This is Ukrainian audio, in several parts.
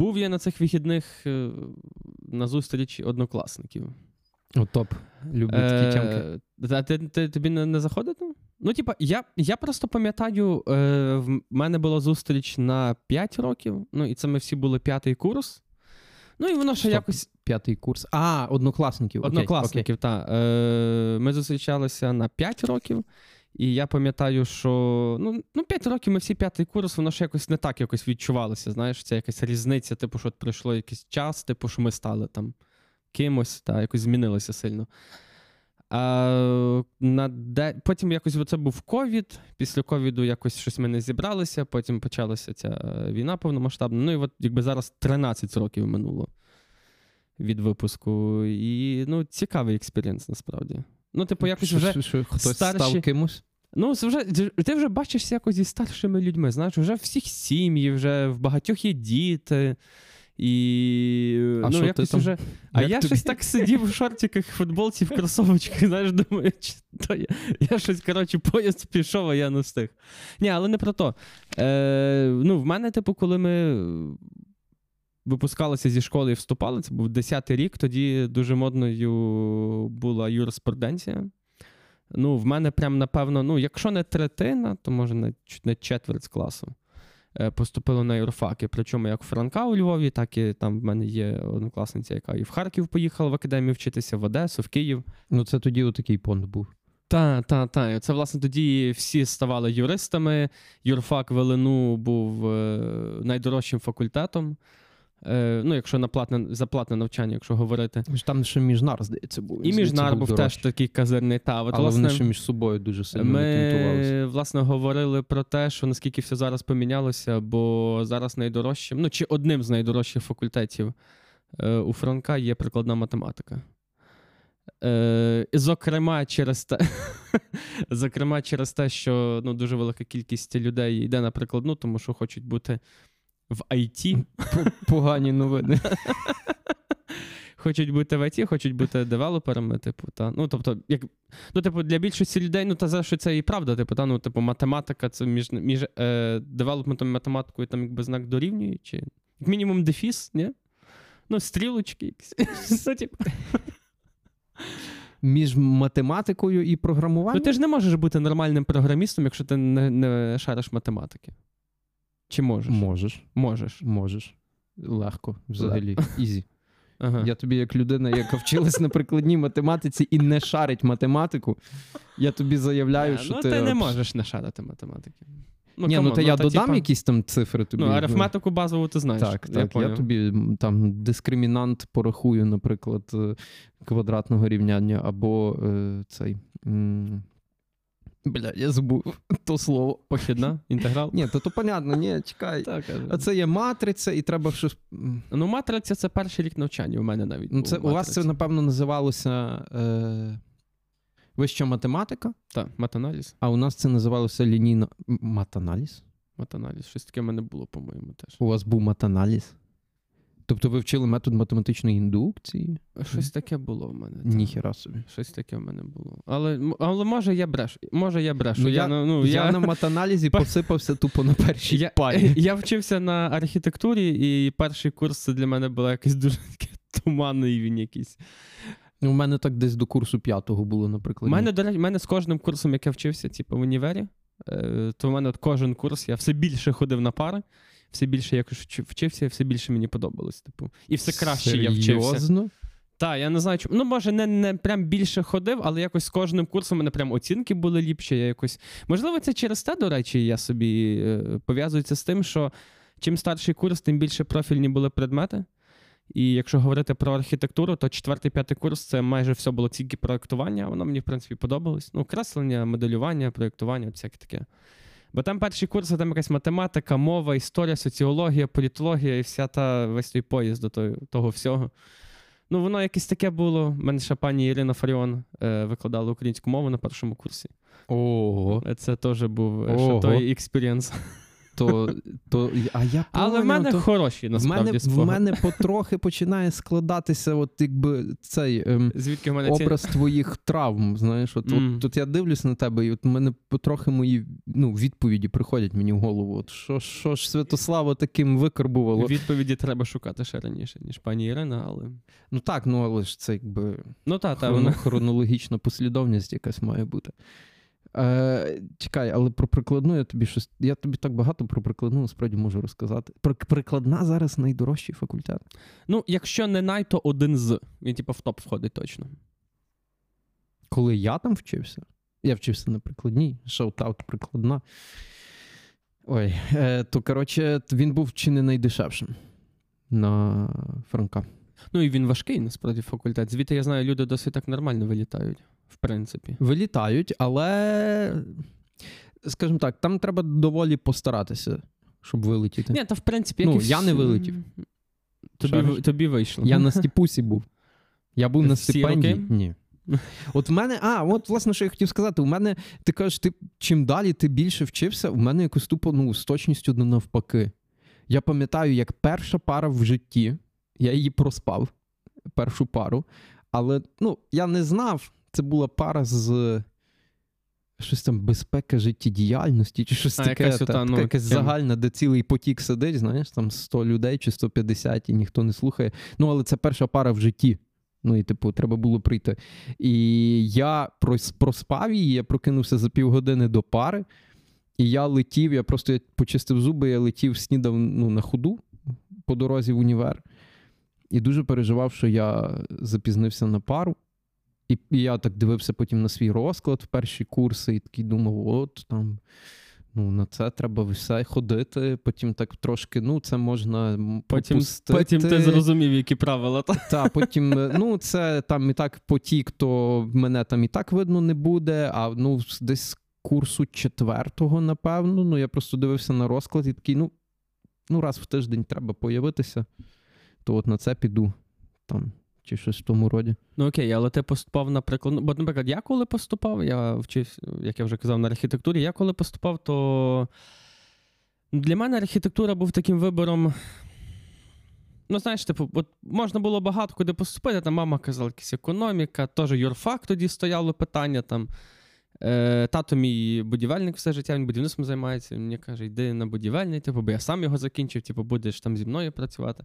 Був я на цих вихідних е, на зустрічі однокласників. О, топ. Люблю такі тямки. Е, та ти, ти, тобі не, не заходить? Ну типа, я, я просто пам'ятаю, е, в мене була зустріч на 5 років, ну, і це ми всі були п'ятий курс. Ну, і воно ще Стоп. якось П'ятий курс. А, однокласників. Однокласників, так. Е, ми зустрічалися на 5 років. І я пам'ятаю, що ну, ну 5 років ми всі п'ятий курс, воно ще якось не так якось відчувалося. Знаєш, це якась різниця, типу, що пройшло якийсь час, типу, що ми стали там кимось, та якось змінилося сильно. А, на де... Потім якось це був ковід. Після ковіду якось щось ми не зібралися, потім почалася ця е, війна повномасштабна. Ну і от якби зараз 13 років минуло від випуску. І ну, цікавий experience насправді. Ну, типу, якось Що- вже що- що, хтось старші- став кимось? Ну, це вже, ти вже бачишся якось зі старшими людьми. Знаєш, вже всіх сім'ї, вже в багатьох є діти. І А ну, що ти якось там? вже. А Як я тобі? щось так сидів в шортиках, футболці, в кросовочках, знаєш, думаю, чи то я, я щось, коротше, поїзд пішов, а я не встиг. Ні, але не про то. Е, ну, в мене, типу, коли ми випускалися зі школи і вступали, це був 10-й рік, тоді дуже модною була юриспруденція. Ну, в мене прям, напевно, ну, якщо не третина, то може не, не четверть з класу. е, Поступило на юрфаки. Причому як у Франка у Львові, так і там в мене є однокласниця, яка і в Харків поїхала в академію вчитися, в Одесу, в Київ. Ну, це тоді отакий понт був. Та, та, та. Це, власне, тоді всі ставали юристами. Юрфак в ЛНУ був е, найдорожчим факультетом. Е, ну, якщо на платне, за платне навчання, якщо говорити. Там ще міжнар, здається, був. І Міжнар був теж такий казирний. Та, от, Але власне, вони ще між собою дуже сильно. Ми, власне, говорили про те, що наскільки все зараз помінялося, бо зараз найдорожчим, ну чи одним з найдорожчих факультетів е, у Франка є прикладна математика. Е, зокрема, через те, зокрема, через те, що ну, дуже велика кількість людей йде на прикладну, тому що хочуть бути в IT. Погані новини. Хочуть бути в IT, хочуть бути девелоперами, типу, та. Ну, тобто, як, ну, типу, для більшості людей, ну, та за що це і правда, типу, та, ну, типу, математика, це між, між е, девелопментом і математикою там якби знак дорівнює, чи як мінімум дефіс, ні? Ну, стрілочки якісь. Ну, типу. Між математикою і програмуванням. Ну, ти ж не можеш бути нормальним програмістом, якщо ти не, не шариш математики. Чи можеш? Можеш. Можеш. Можеш. Легко, взагалі. Ізі. Ага. Я тобі, як людина, яка вчилась на прикладній математиці і не шарить математику, я тобі заявляю, Е, що ну, ти. ти не можеш не шарити математики. Ні, ну то я додам типа, якісь там цифри тобі. Ну, арифметику базову ти знаєш. Так, так. Я, тобі там дискримінант порахую, наприклад, е, квадратного рівняння, або е, цей. Бля, я забув то слово. Похідна, інтеграл. Ні, то то понятно, ні, чекай. Так. А це є матриця, і треба щось. Ну, матриця це перший рік навчання у мене навіть. Ну, це, у вас це, напевно, називалося е, вища математика, Так, матаналіз. а у нас це називалося лінійно. Матаналіз? Матаналіз. Щось таке в мене було, по-моєму, теж. У вас був матаналіз? Тобто ви вчили метод математичної індукції? Щось таке було в мене. так. Ніхіра собі. Щось таке в мене було. Але, але може я брешу. Може я брешу. Ну, я, я- ну, ну, я, я, на матаналізі посипався тупо на першій я, парі. я вчився на архітектурі, і перший курс для мене було якийсь дуже туманний він якийсь. У мене так десь до курсу п'ятого було, наприклад. У мене, до речі, мене з кожним курсом, як я вчився, типу, в універі, е, то в мене от кожен курс, я все більше ходив на пари, все більше якось вчився, все більше мені подобалось. Типу. І все краще я вчився. Серйозно? Так, я не знаю, чому. Ну, може, не, не прям більше ходив, але якось з кожним курсом у мене прям оцінки були ліпші. Я якось... Можливо, це через те, до речі, я собі е, пов'язується з тим, що чим старший курс, тим більше профільні були предмети. І якщо говорити про архітектуру, то четвертий, п'ятий курс це майже все було тільки проєктування. Воно мені, в принципі, подобалось. Ну, креслення, моделювання, проєктування, всяке таке. Бо там перші курси, там якась математика, мова, історія, соціологія, політологія і вся та весь той поїзд до того, того всього. Ну, воно якесь таке було. У мене ще пані Ірина Фаріон е, викладала українську мову на першому курсі. Ого. Це теж був е, ще той experience. То, то а я Але в мене то... хороші в насправді мене, в спогади. мене потрохи починає складатися, от якби цей ем, Звідки в мене ці... образ твоїх травм. Знаєш, от, Мгм. от, тут я дивлюсь на тебе, і от в мене потрохи мої ну, відповіді приходять мені в голову. От що, що ж Святослава таким викарбувало? Відповіді треба шукати ще раніше, ніж пані Ірина, але. Ну так, ну але ж це якби Ну та, та, хроно- вона. хронологічна послідовність якась має бути. Е, чекай, але про прикладну я тобі щось. Я тобі так багато про прикладну насправді можу розказати. Про прикладна зараз найдорожчий факультет. Ну, якщо не най, то один з. Він, типу, в топ входить точно. Коли я там вчився, я вчився на прикладній, шаутаут прикладна. Ой, е, то коротше, він був чи не найдешевшим на Франка. Ну і він важкий, насправді, факультет. Звідти я знаю, люди досить так нормально вилітають, в принципі. Вилітають, але, скажімо так, там треба доволі постаратися, щоб вилетіти. Ні, та в принципі, Ну, і я не вилетів. Тобі, тобі вийшло. Я на стіпусі був. Я був на стипендії. Ні. От в мене, а, от власне, що я хотів сказати, у мене, ти кажеш, ти чим далі ти більше вчився, у мене якось тупо ну, з точністю до навпаки. Я пам'ятаю, як перша пара в житті, я її проспав, першу пару, але ну, я не знав, це була пара з щось там безпека життєдіяльності, чи щось А, таке, якась та, така ну, якась тема. загальна, де цілий потік сидить, знаєш, там 100 людей чи 150, і ніхто не слухає. Ну, але це перша пара в житті. Ну, і, типу, треба було прийти. І я проспав її, я прокинувся за півгодини до пари, і я летів, я просто я почистив зуби, я летів, снідав ну, на ходу по дорозі в універ. І дуже переживав, що я запізнився на пару. І, і я так дивився потім на свій розклад в перші курси, і такий думав: от там. Ну, на це треба все ходити, потім так трошки, ну, це можна Потім, пропустити. потім ти зрозумів, які правила. Та? Та, потім, е, ну, це там і так потік, то мене там і так видно не буде. А ну, десь з курсу четвертого, напевно. Ну, я просто дивився на розклад і такий, ну, ну раз в тиждень треба появитися, то от на це піду. Там, чи щось в тому роді. Ну окей, але ти поступав, наприклад. Ну, бо, наприклад, я коли поступав, я вчився, як я вже казав, на архітектурі. Я коли поступав, то для мене архітектура був таким вибором. Ну, знаєш, типу, от можна було багато куди поступити. Там мама казала, якась економіка, теж юрфак тоді стояло питання. Там. Е, тато мій будівельник все життя, він будівництвом займається. Він мені каже, йди на будівельний, типу, бо я сам його закінчив, типу, будеш там зі мною працювати.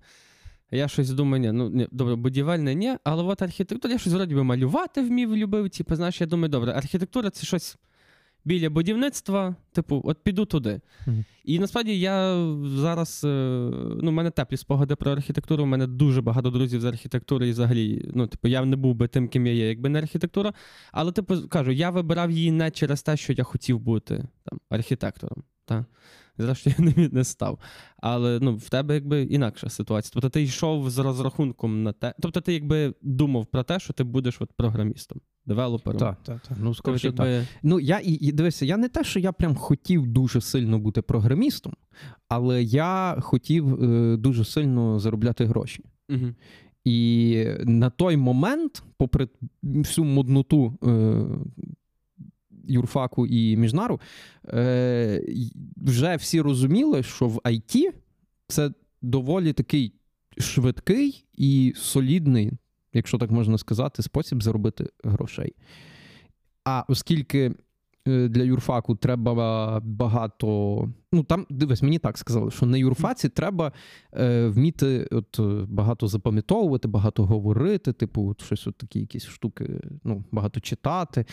Я щось думаю, ні, ну ні, добре, будівельне ні, але от архітектура, я щось вроді би малювати вмів, любив. Типу, знаєш, я думаю, добре, архітектура це щось біля будівництва, типу, от піду туди. Мгм. І насправді я зараз, е, ну, в мене теплі спогади про архітектуру, у мене дуже багато друзів з архітектури, і взагалі, ну, типу, я не був би тим, ким я є, якби не архітектура. Але, типу, кажу, я вибирав її не через те, що я хотів бути там, архітектором. Та. Зрештою, я і не став. Але ну, в тебе якби інакша ситуація. Тобто ти йшов з розрахунком на те. Тобто ти якби думав про те, що ти будеш от програмістом, девелопером. Так, так, так. Ну, Тобто, скоріше, так. Ну, я і, і дивися, я не те, що я прям хотів дуже сильно бути програмістом, але я хотів е, дуже сильно заробляти гроші. угу. І на той момент, попри всю модноту е, юрфаку і міжнару, е, вже всі розуміли, що в IT це доволі такий швидкий і солідний, якщо так можна сказати, спосіб заробити грошей. А оскільки е, для юрфаку треба багато. Ну там дивись, мені так сказали, що на юрфаці треба е, вміти от, багато запам'ятовувати, багато говорити, типу, от щось от такі якісь штуки, ну, багато читати.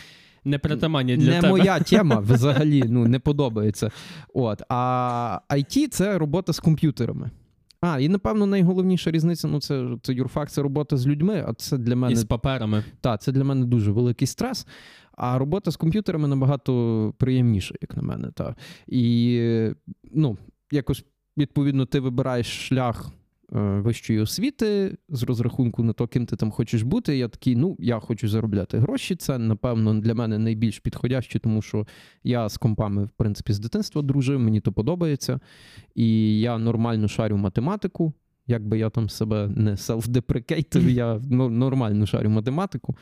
Не притаманні для не тебе. моя тема взагалі ну, не подобається. От. А IT це робота з комп'ютерами. А, і напевно найголовніша різниця ну, це, це юрфак, це робота з людьми, а це для мене І з паперами. та, це для мене дуже великий стрес. А робота з комп'ютерами набагато приємніша, як на мене. Та. І ну, якось, відповідно, ти вибираєш шлях вищої освіти з розрахунку на то, ким ти там хочеш бути. Я такий, ну, я хочу заробляти гроші. Це, напевно, для мене найбільш підходяще, тому що я з компами, в принципі, з дитинства дружив, мені то подобається. І я нормально шарю математику. Якби я там себе не self-deprecated, я нормально шарю математику.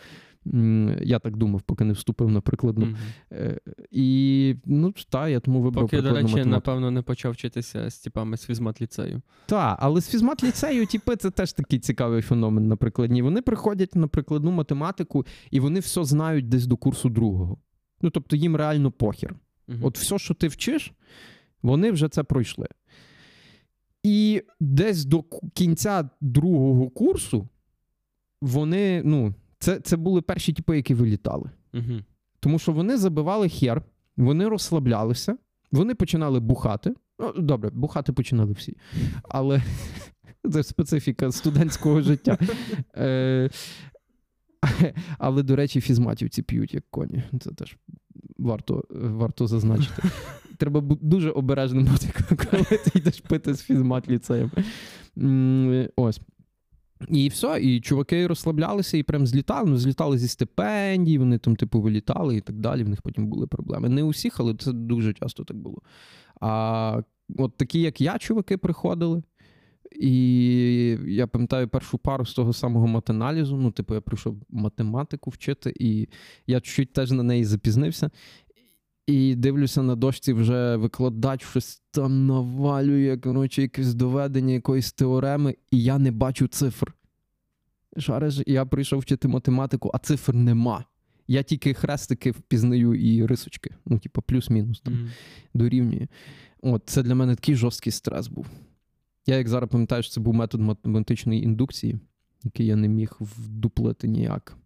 Я так думав, поки не вступив на прикладну. Мгм. І ну, та, я тому вибрав Поки, до речі, математику. напевно, не почав вчитися з типами з фізмат ліцею. Так, але з фізмат ліцею, типи, це теж такий цікавий феномен на прикладні. Вони приходять на прикладну математику, і вони все знають десь до курсу другого. Ну, тобто їм реально похір. Мгм. От все, що ти вчиш, вони вже це пройшли. І десь до кінця другого курсу вони, ну, це, це були перші типи, які вилітали. Мгм. Тому що вони забивали хер, вони розслаблялися, вони починали бухати. Ну, добре, бухати починали всі. Але це специфіка студентського життя. Е, але, до речі, фізматівці п'ють як коні. Це теж варто, варто зазначити. Треба дуже обережним бути, коли ти йдеш пити з фізмат ліцеєм. Ось. І все, і чуваки розслаблялися і прям злітали. Ну, злітали зі стипендій, вони там, типу, вилітали і так далі. В них потім були проблеми. Не у всіх, але це дуже часто так було. А от такі, як я, чуваки, приходили. І я пам'ятаю першу пару з того самого матаналізу. Ну, типу, я прийшов математику вчити, і я чуть теж на неї запізнився. І дивлюся на дошці, вже викладач щось там навалює, коротше, якесь доведення якоїсь теореми, і я не бачу цифр. Шариш, я прийшов вчити математику, а цифр нема. Я тільки хрестики впізнаю і рисочки. Ну, типу, плюс-мінус там Мгм. дорівнює. От, це для мене такий жорсткий стрес був. Я, як зараз пам'ятаю, що це був метод математичної індукції, який я не міг вдуплити ніяк.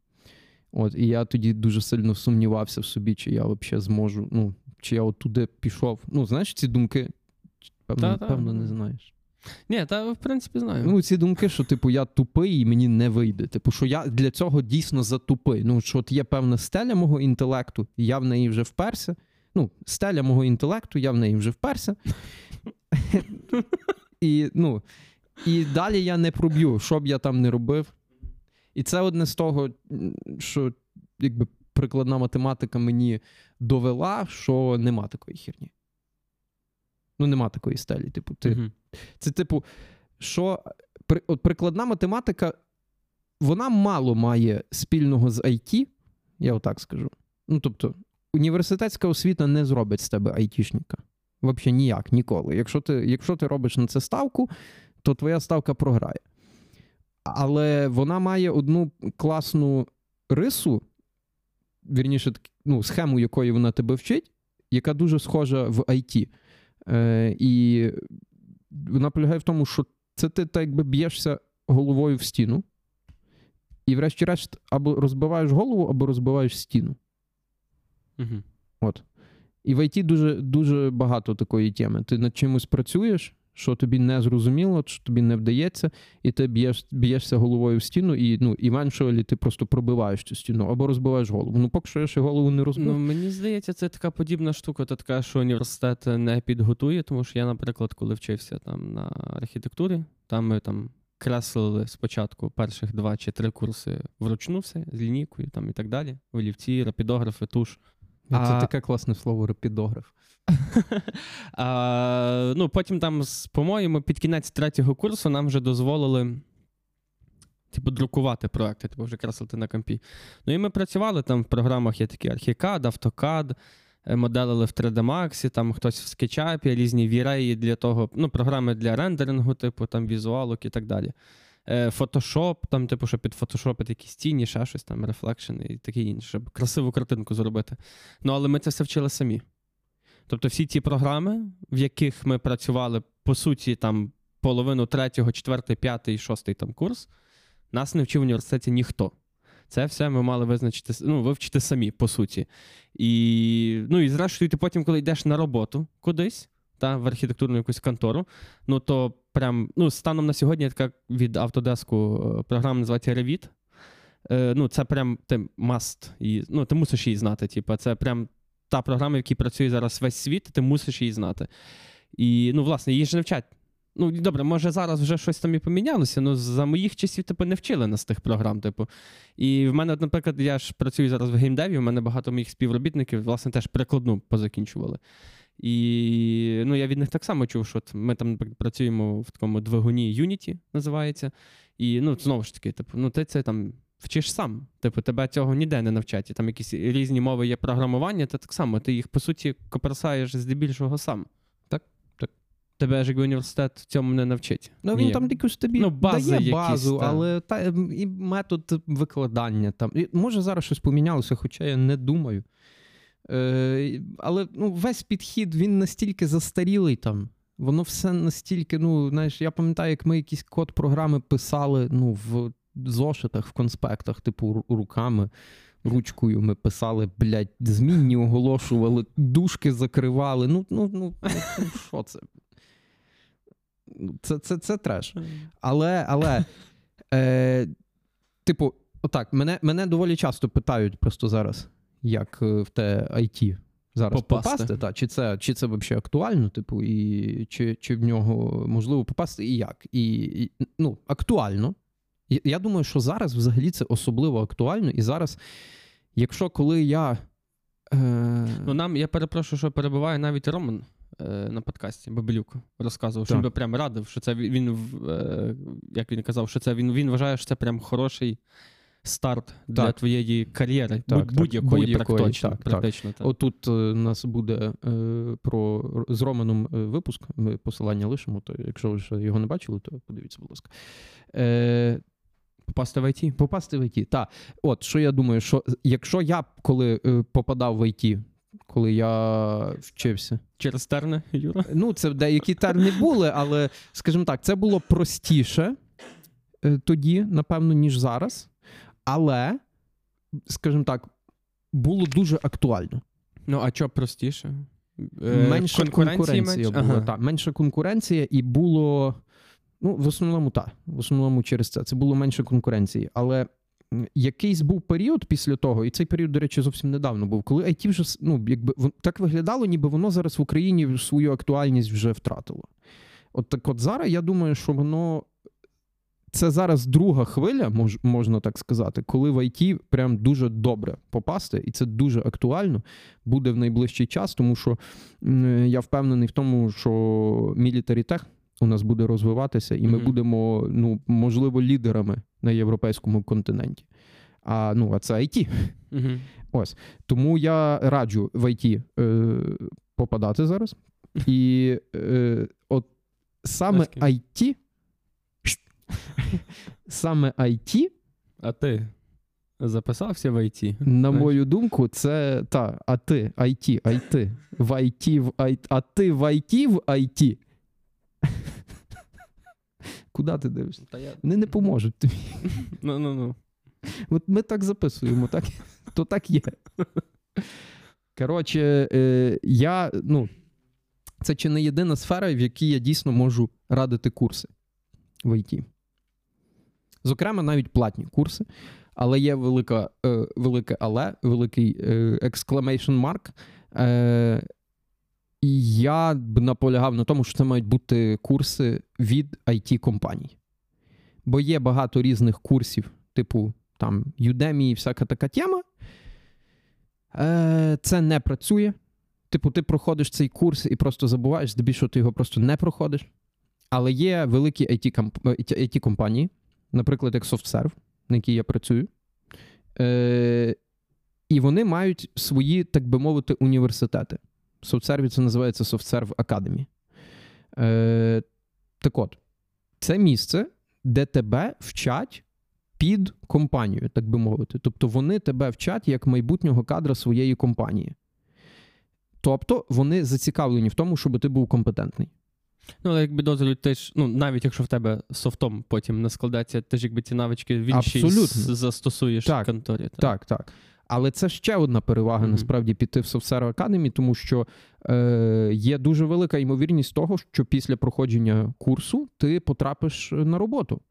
От, і я тоді дуже сильно сумнівався в собі, чи я взагалі зможу, ну, чи я от туди пішов. Ну, знаєш, ці думки, певно, певно не знаєш. Ні, та в принципі знаю. Ну, ці думки, що, типу, я тупий і мені не вийде. Типу, що я для цього дійсно затупий. Ну, що от є певна стеля мого інтелекту, і я в неї вже вперся. Ну, стеля мого інтелекту, я в неї вже вперся. І, ну, і далі я не проб'ю, що б я там не робив. І це одне з того, що якби прикладна математика мені довела, що нема такої херні. Ну, нема такої стелі. Типу, ти Мгм. це, типу, що при, от прикладна математика, вона мало має спільного з IT, я отак скажу. Ну, тобто, університетська освіта не зробить з тебе айтішника. Взагалі ніяк, ніколи. Якщо ти, якщо ти робиш на це ставку, то твоя ставка програє. Але вона має одну класну рису, вірніше, ну, схему, якої вона тебе вчить, яка дуже схожа в IT. Е, і вона полягає в тому, що це ти так якби б'єшся головою в стіну, і, врешті-решт, або розбиваєш голову, або розбиваєш стіну. Мгм. От. І в IT дуже, дуже багато такої теми. Ти над чимось працюєш, що тобі не зрозуміло, що тобі не вдається, і ти б'єш, б'єшся головою в стіну, і ну, eventually ти просто пробиваєш цю стіну або розбиваєш голову. Ну, поки що я ще голову не розбив. Ну, мені здається, це така подібна штука, та така, що університет не підготує, тому що я, наприклад, коли вчився там на архітектурі, там ми там креслили спочатку перших два чи три курси вручну все з лінійкою там і так далі. Олівці, рапідографи, туш. Це а- таке класне слово репідограф. а, ну, потім там, по-моєму, під кінець третього курсу нам вже дозволили. Типу, друкувати проекти, типу вже креслити на компі. Ну і ми працювали там в програмах є такі ArchiCAD, AutoCAD, е, моделили в 3D Max, там хтось в SketchUp, різні V-Ray для того, ну, програми для рендерингу, типу, там візуалок і так далі. Е, Photoshop, там, типу, щоб підфотошопити якісь тіні, ще щось там, рефлекшени і таке інше, щоб красиву картинку зробити. Ну, але ми це все вчили самі. Тобто всі ті програми, в яких ми працювали, по суті, там половину третього, четвертий, п'ятий, шостий там курс, нас не вчив в університеті ніхто. Це все ми мали визначити, ну, вивчити самі, по суті. І, ну, і зрештою, ти потім, коли йдеш на роботу кудись, та, в архітектурну якусь контору, ну то прям, ну, станом на сьогодні така від Autodesk е, програма називається Revit. Е, ну, це прям ти must, і, ну, ти мусиш її знати. Типу, це прям та програма, в якій працює зараз весь світ, ти мусиш її знати. І, ну, власне, її ж не вчать. Ну, добре, може, зараз вже щось там і помінялося, але за моїх часів, типу, не вчили нас тих програм. Типу. І в мене, наприклад, я ж працюю зараз в геймдеві, в мене багато моїх співробітників, власне, теж прикладну позакінчували. І ну, я від них так само чув, що от ми там працюємо в такому двигуні Unity, називається. І ну, знову ж таки, типу, ну, ти це там вчиш сам. Типу, тебе цього ніде не навчать. І Там якісь різні мови є програмування, то так само. Ти їх, по суті, коперсаєш здебільшого сам. Так, так. Тебе ж якби університет цьому не навчить. Ну, він Ніяк. там якусь тобі Ну, бази дає якісь, базу, та. але та, і метод викладання там. І, може, зараз щось помінялося, хоча я не думаю. Е, але ну, весь підхід він настільки застарілий там. Воно все настільки, ну, знаєш, я пам'ятаю, як ми якийсь код програми писали ну, в зошитах, в конспектах, типу, руками, ручкою ми писали, блядь, змінні оголошували, дужки закривали. Ну, ну, ну, ну, ну що це? Ну, Це, це, це треш. Але, але е, типу, отак, мене, мене доволі часто питають просто зараз, як е, в те IT зараз Попасти. попасти, та, чи це, чи це взагалі актуально, типу, і чи, чи в нього можливо попасти, і як? І, і ну, актуально. Я думаю, що зараз взагалі це особливо актуально. І зараз, якщо коли я. Е, Ну, нам, я перепрошую, що перебуває навіть Роман е, на подкасті Бабелюк розказував, що він би прям радив, що це він- він, е, як він казав, що це він, він вважає, що це прям хороший старт для Так. твоєї кар'єри. Так, будь- так, будь-якої, будь-якої, практично. так, практично так. Отут е, у нас буде е, про з Романом е, випуск. Ми посилання лишимо, то якщо ви ще його не бачили, то подивіться, будь ласка. Е, Попасти в ІТ. попасти в ІТ. Так, от що я думаю, що якщо я коли е, попадав в ІТ, коли я вчився, Через терні, Юра. ну це деякі терміни були, але скажімо так, це було простіше е, тоді, напевно, ніж зараз. Але, скажімо так, було дуже актуально. Ну, а що простіше? Е, менша конкуренція менше? була. Ага. Та, менша конкуренція, і було. Ну, в основному так. В основному через це. Це було менше конкуренції. Але якийсь був період після того, і цей період, до речі, зовсім недавно був, коли IT вже ну, якби так виглядало, ніби воно зараз в Україні свою актуальність вже втратило. От так от зараз я думаю, що воно. Це зараз друга хвиля, мож, можна так сказати, коли в IT прям дуже добре попасти, і це дуже актуально буде в найближчий час, тому що я впевнений в тому, що Military Tech у нас буде розвиватися, і ми Мгм. будемо, ну, можливо, лідерами на європейському континенті. А, ну, а це IT. Мгм. Тому я раджу в IT е, попадати зараз. І е, от саме. IT, саме IT, А ти записався в ІТ? на Знаєш. мою думку, це та, а ти, IT, IT, в IT, в IT, а ти в IT, в IT. Куди ти дивишся? Та я... Вони не поможуть тобі. Ну, ну, ну. От ми так записуємо, так? то так є. Коротше, е, я, ну, це чи не єдина сфера, в якій я дійсно можу радити курси в ІТ. Зокрема, навіть платні курси. Але є велика, е, велике але, великий е, exclamation mark. Е, і я б наполягав на тому, що це мають бути курси від IT-компаній. Бо є багато різних курсів, типу там Udemy і всяка така тема. Е, це не працює. Типу, ти проходиш цей курс і просто забуваєш, здебільшого ти його просто не проходиш. Але є великі IT-компанії, наприклад, як SoftServe, на якій я працюю. Е, і вони мають свої, так би мовити, університети. В SoftServe це називається SoftServe Academy. Е, так от, це місце, де тебе вчать під компанію, так би мовити. Тобто вони тебе вчать як майбутнього кадра своєї компанії. Тобто вони зацікавлені в тому, щоб ти був компетентний. Ну, але якби дозволю, ти ж, ну, навіть якщо в тебе софтом потім не складеться, ти ж якби ці навички в іншій Абсолютно. застосуєш Так, в конторі. Так. Так, так. Але це ще одна перевага Мгм. насправді піти в SoftServe Academy, тому що е, є дуже велика ймовірність того, що після проходження курсу ти потрапиш на роботу.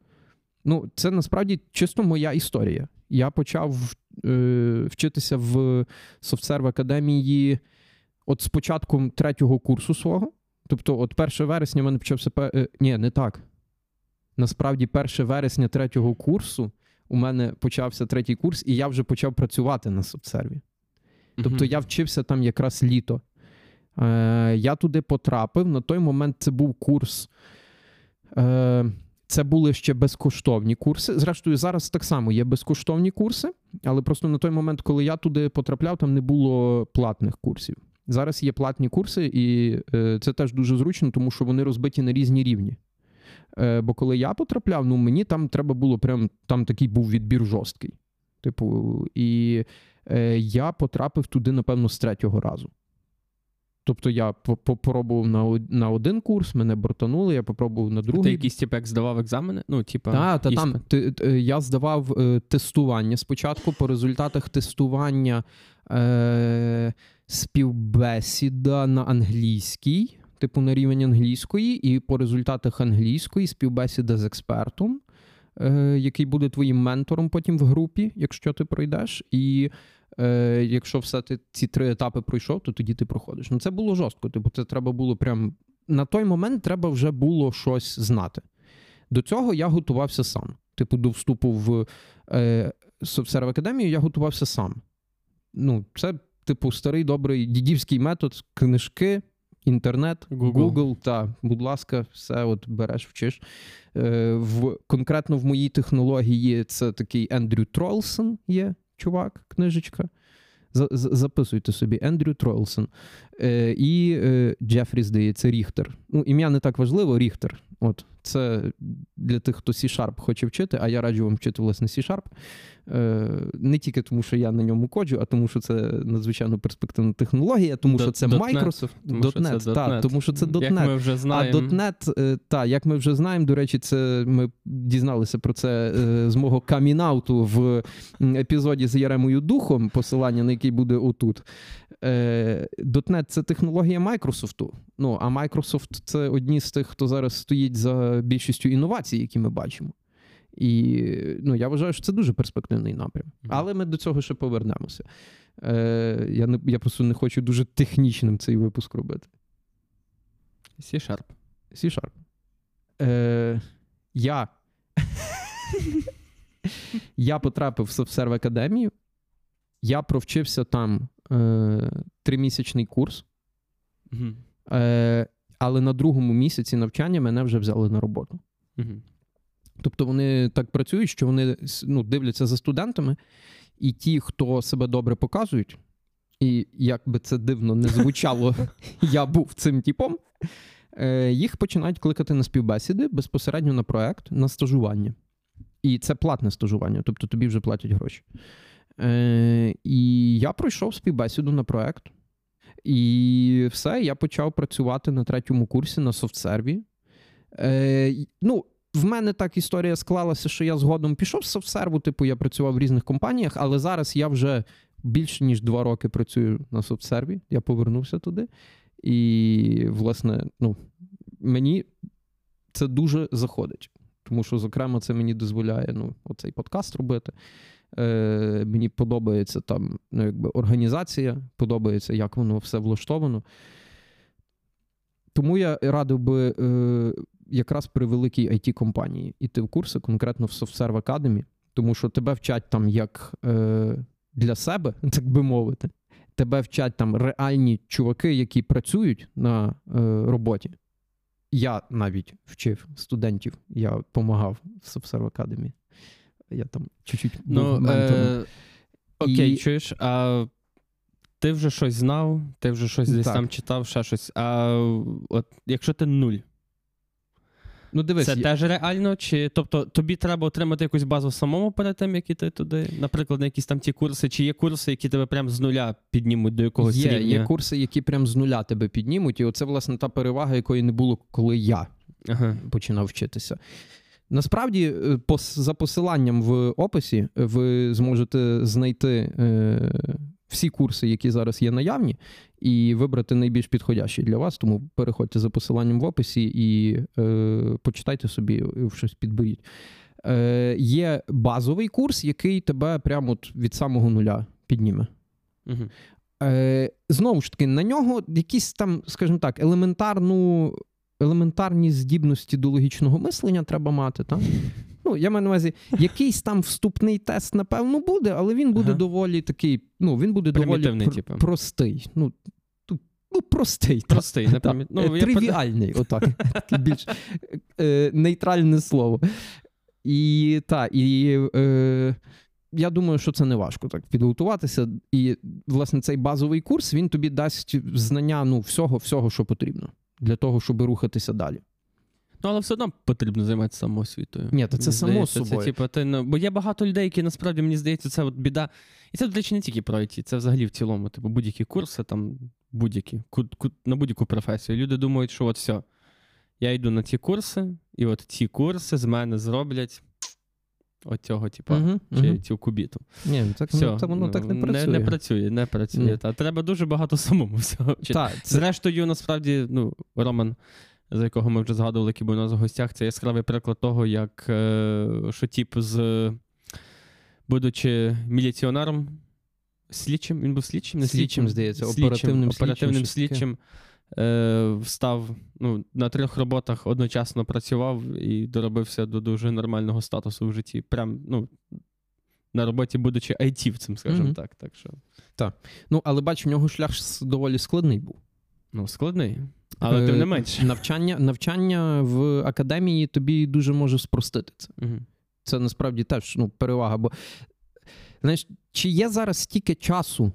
Ну, це насправді чисто моя історія. Я почав е, вчитися в SoftServe Академії от з початком третього курсу свого. Тобто, от 1 вересня в мене почався. е, Ні, не так. Насправді, 1 вересня третього курсу у мене почався третій курс, і я вже почав працювати на софтсерві. Тобто я вчився там якраз літо. Е, я туди потрапив. На той момент це був курс е, це були ще безкоштовні курси. Зрештою, зараз так само є безкоштовні курси, але просто на той момент, коли я туди потрапляв, там не було платних курсів. Зараз є платні курси, і е, це теж дуже зручно, тому що вони розбиті на різні рівні. Е, бо коли я потрапляв, ну мені там треба було прям там такий був відбір жорсткий. Типу, і е, я потрапив туди, напевно, з третього разу. Тобто я попробував на на один курс, мене бортанули, я попробував на другий. Ти якийсь типу, як здавав екзамени? Ну, типа, та, та там ти, я здавав е, тестування спочатку. По результатах тестування е, співбесіда на англійській, типу на рівень англійської, і по результатах англійської співбесіда з експертом, е, який буде твоїм ментором потім в групі, якщо ти пройдеш. І е, якщо все ти ці три етапи пройшов, то тоді ти проходиш. Ну це було жорстко. Типу, це треба було прям на той момент треба вже було щось знати. До цього я готувався сам. Типу, до вступу в е, Академію я готувався сам. Ну, це, типу, старий добрий дідівський метод, книжки, інтернет, Google, Google та, будь ласка, все от береш, вчиш. Е, в, Конкретно в моїй технології це такий Ендрю Тролсон є чувак, книжечка. Записуйте собі Ендрю Тролсон. Е, і е, Джефрі, здається, Ріхтер. Ну, ім'я не так важливо, Ріхтер. От, Це для тих, хто C-Sharp хоче вчити, а я раджу вам вчити власне C-Sharp. Е, не тільки тому, що я на ньому коджу, а тому, що це надзвичайно перспективна технологія, тому що це Microsoft. Це та, тому що це .NET. Як ми вже знаємо. А .NET, та, як ми вже знаємо, до речі, це ми дізналися про це е, з мого камінауту в епізоді з Яремою Духом, посилання на який буде отут. .NET – це технологія Microsoft. Ну, а Microsoft – це одні з тих, хто зараз стоїть за більшістю інновацій, які ми бачимо. І ну, я вважаю, що це дуже перспективний напрям. Але ми до цього ще повернемося. Е, Я не, я просто не хочу дуже технічним цей випуск робити. C-Sharp. C-Sharp. Е, Я я потрапив в Subserve Академію. Я провчився там е, тримісячний курс. Е, Але на другому місяці навчання мене вже взяли на роботу. Тобто вони так працюють, що вони ну, дивляться за студентами, і ті, хто себе добре показують, і як би це дивно не звучало, я був цим типом, е, їх починають кликати на співбесіди безпосередньо на проект, на стажування. І це платне стажування, тобто тобі вже платять гроші. Е, І я пройшов співбесіду на проект. І все, я почав працювати на третьому курсі на софтсерві. Е, Ну, в мене так історія склалася, що я згодом пішов з софтсерву, типу, я працював в різних компаніях, але зараз я вже більше ніж два роки працюю на софтсерві. Я повернувся туди. І, власне, ну, мені це дуже заходить. Тому що, зокрема, це мені дозволяє ну, оцей подкаст робити. Е, Мені подобається там ну, якби організація, подобається, як воно все влаштовано. Тому я радив би е, якраз при великій it компанії іти в курси, конкретно в SoftServe Academy, тому що тебе вчать там як е, для себе, так би мовити. Тебе вчать там реальні чуваки, які працюють на е, роботі. Я навіть вчив студентів, я допомагав в SoftServe Academy. Я там чуть-чуть був ну, ментором. Е- Окей, І... чуєш, а ти вже щось знав, ти вже щось десь так. там читав, ще щось. А от якщо ти нуль, Ну, дивись, Це я... теж реально? Чи тобто тобі треба отримати якусь базу самому перед тим, як іти туди? Наприклад, на якісь там ті курси, чи є курси, які тебе прям з нуля піднімуть до якогось є, рівня? Є курси, які прям з нуля тебе піднімуть, і оце, власне, та перевага, якої не було, коли я ага. починав вчитися. Насправді, е, за посиланням в описі, ви зможете знайти е, всі курси, які зараз є наявні, і вибрати найбільш підходящі для вас. Тому переходьте за посиланням в описі і е, почитайте собі, щось підберіть. Е, Є базовий курс, який тебе прямо от від самого нуля підніме. Угу. Е, Знову ж таки, на нього якісь там, скажімо так, елементарну. Елементарні здібності до логічного мислення треба мати. Так? Ну, я маю на увазі, якийсь там вступний тест, напевно, буде, але він буде ага. доволі такий, ну, він буде доволі пр- простий. Ну, ну, простий. Простий, не Так. пам'ят... Е, ну, я Тривіальний, отак. Більш е, нейтральне слово. І та, і е, я думаю, що це не важко так підготуватися. І, власне, цей базовий курс він тобі дасть знання ну, всього, всього, що потрібно для того, щоб рухатися далі. Ну, але все одно потрібно займатися самоосвітою. Ні, та це Мені само здається, собою. Це, типу, ти, ну, бо є багато людей, які насправді мені здається, це от біда. І це, до речі, не тільки про IT, це взагалі в цілому. Типу, будь-які курси, там будь-які, на будь-яку професію. Люди думають, що от все, я йду на ці курси, і от ці курси з мене зроблять от цього, типу, Мгм, чи мгм. цю кубіту. Ні, так, Все, ну, так воно так не працює. Не, працює, не працює. Ні. Та. Треба дуже багато самому всього. Так, це, Зрештою, насправді, ну, Роман, за якого ми вже згадували, який був у нас в гостях, це яскравий приклад того, як е, що тип з, будучи міліціонером, слідчим, він був слідчим, не Слідчим, здається, слідчим, оперативним слідчим, оперативним слідчим. Е, встав ну, на трьох роботах одночасно працював і доробився до дуже нормального статусу в житті. Прям ну, на роботі, будучи айтівцем, скажімо Мгм. так. так що, ну, але бач, в нього шлях доволі складний був. Ну, складний. Але тим Е, не менше. Навчання, навчання в академії тобі дуже може спростити це. Мгм. Це насправді теж ну, перевага. Бо знаєш, чи є зараз стільки часу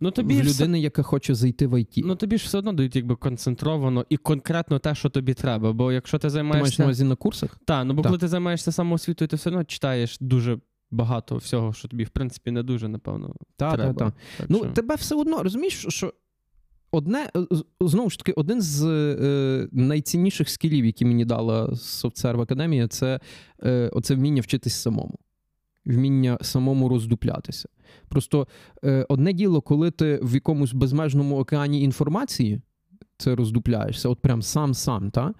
Ну, тобі в все- людини, яка хоче зайти в ІТ? Ну тобі ж все одно дають якби концентровано і конкретно те, що тобі треба. Бо якщо ти Ти маєш на увазі на курсах? Та, ну бо Так. коли ти займаєшся самоосвітою, ти все одно читаєш дуже багато всього, що тобі, в принципі, не дуже, напевно. Так, треба. так, так. Так Ну, що- тебе все одно розумієш, що одне, е, знову ж таки, один з е, найцінніших скілів, які мені дала SoftServe Академія, це е, оце вміння вчитись самому. Вміння самому роздуплятися. Просто е, одне діло, коли ти в якомусь безмежному океані інформації це роздупляєшся, от прям сам-сам, та?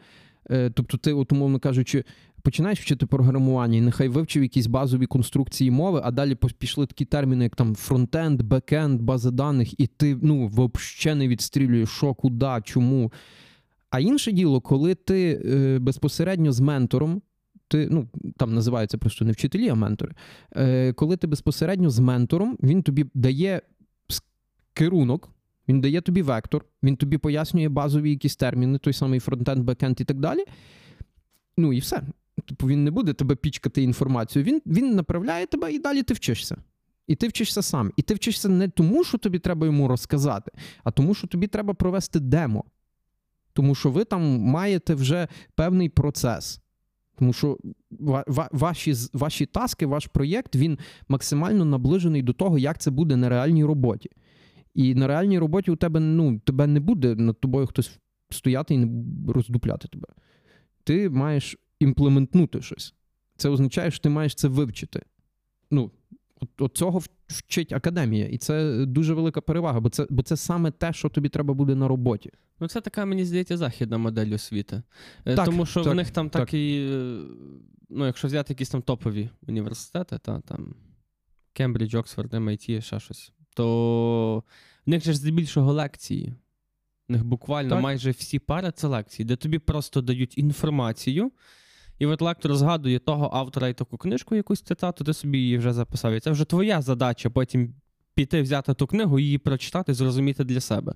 Е, тобто, ти, от, умовно кажучи, починаєш вчити програмування, нехай вивчив якісь базові конструкції мови, а далі пішли такі терміни, як там фронтенд, бекенд, база даних, і ти ну, взагалі не відстрілюєш, що, куди, чому. А інше діло, коли ти е, безпосередньо з ментором, ти, ну, там називаються просто не вчителі, а ментори. Е, коли ти безпосередньо з ментором, він тобі дає керунок, він дає тобі вектор, він тобі пояснює базові якісь терміни, той самий фронтенд, бекенд і так далі. Ну і все. Типу він не буде тебе пічкати інформацію. Він, він направляє тебе і далі ти вчишся. І ти вчишся сам. І ти вчишся не тому, що тобі треба йому розказати, а тому, що тобі треба провести демо. Тому що ви там маєте вже певний процес. Тому що ва- ва- ваші, ваші таски, ваш проєкт, він максимально наближений до того, як це буде на реальній роботі. І на реальній роботі у тебе ну, тебе не буде над тобою хтось стояти і роздупляти тебе. Ти маєш імплементнути щось. Це означає, що ти маєш це вивчити. Ну, от, от цього вчить академія. І це дуже велика перевага, бо це, бо це саме те, що тобі треба буде на роботі. Ну, це така, мені здається, західна модель освіти. Е, Так, Тому що так, в них там так. такі, е, ну, якщо взяти якісь там топові університети, та там Кембридж, Оксфорд, MIT, ще щось, то в них же здебільшого лекції. В них буквально Так. майже всі пари це лекції, де тобі просто дають інформацію. І от лектор згадує того автора і таку книжку, якусь цитату, ти собі її вже записав. І це вже твоя задача потім піти, взяти ту книгу, її прочитати, зрозуміти для себе.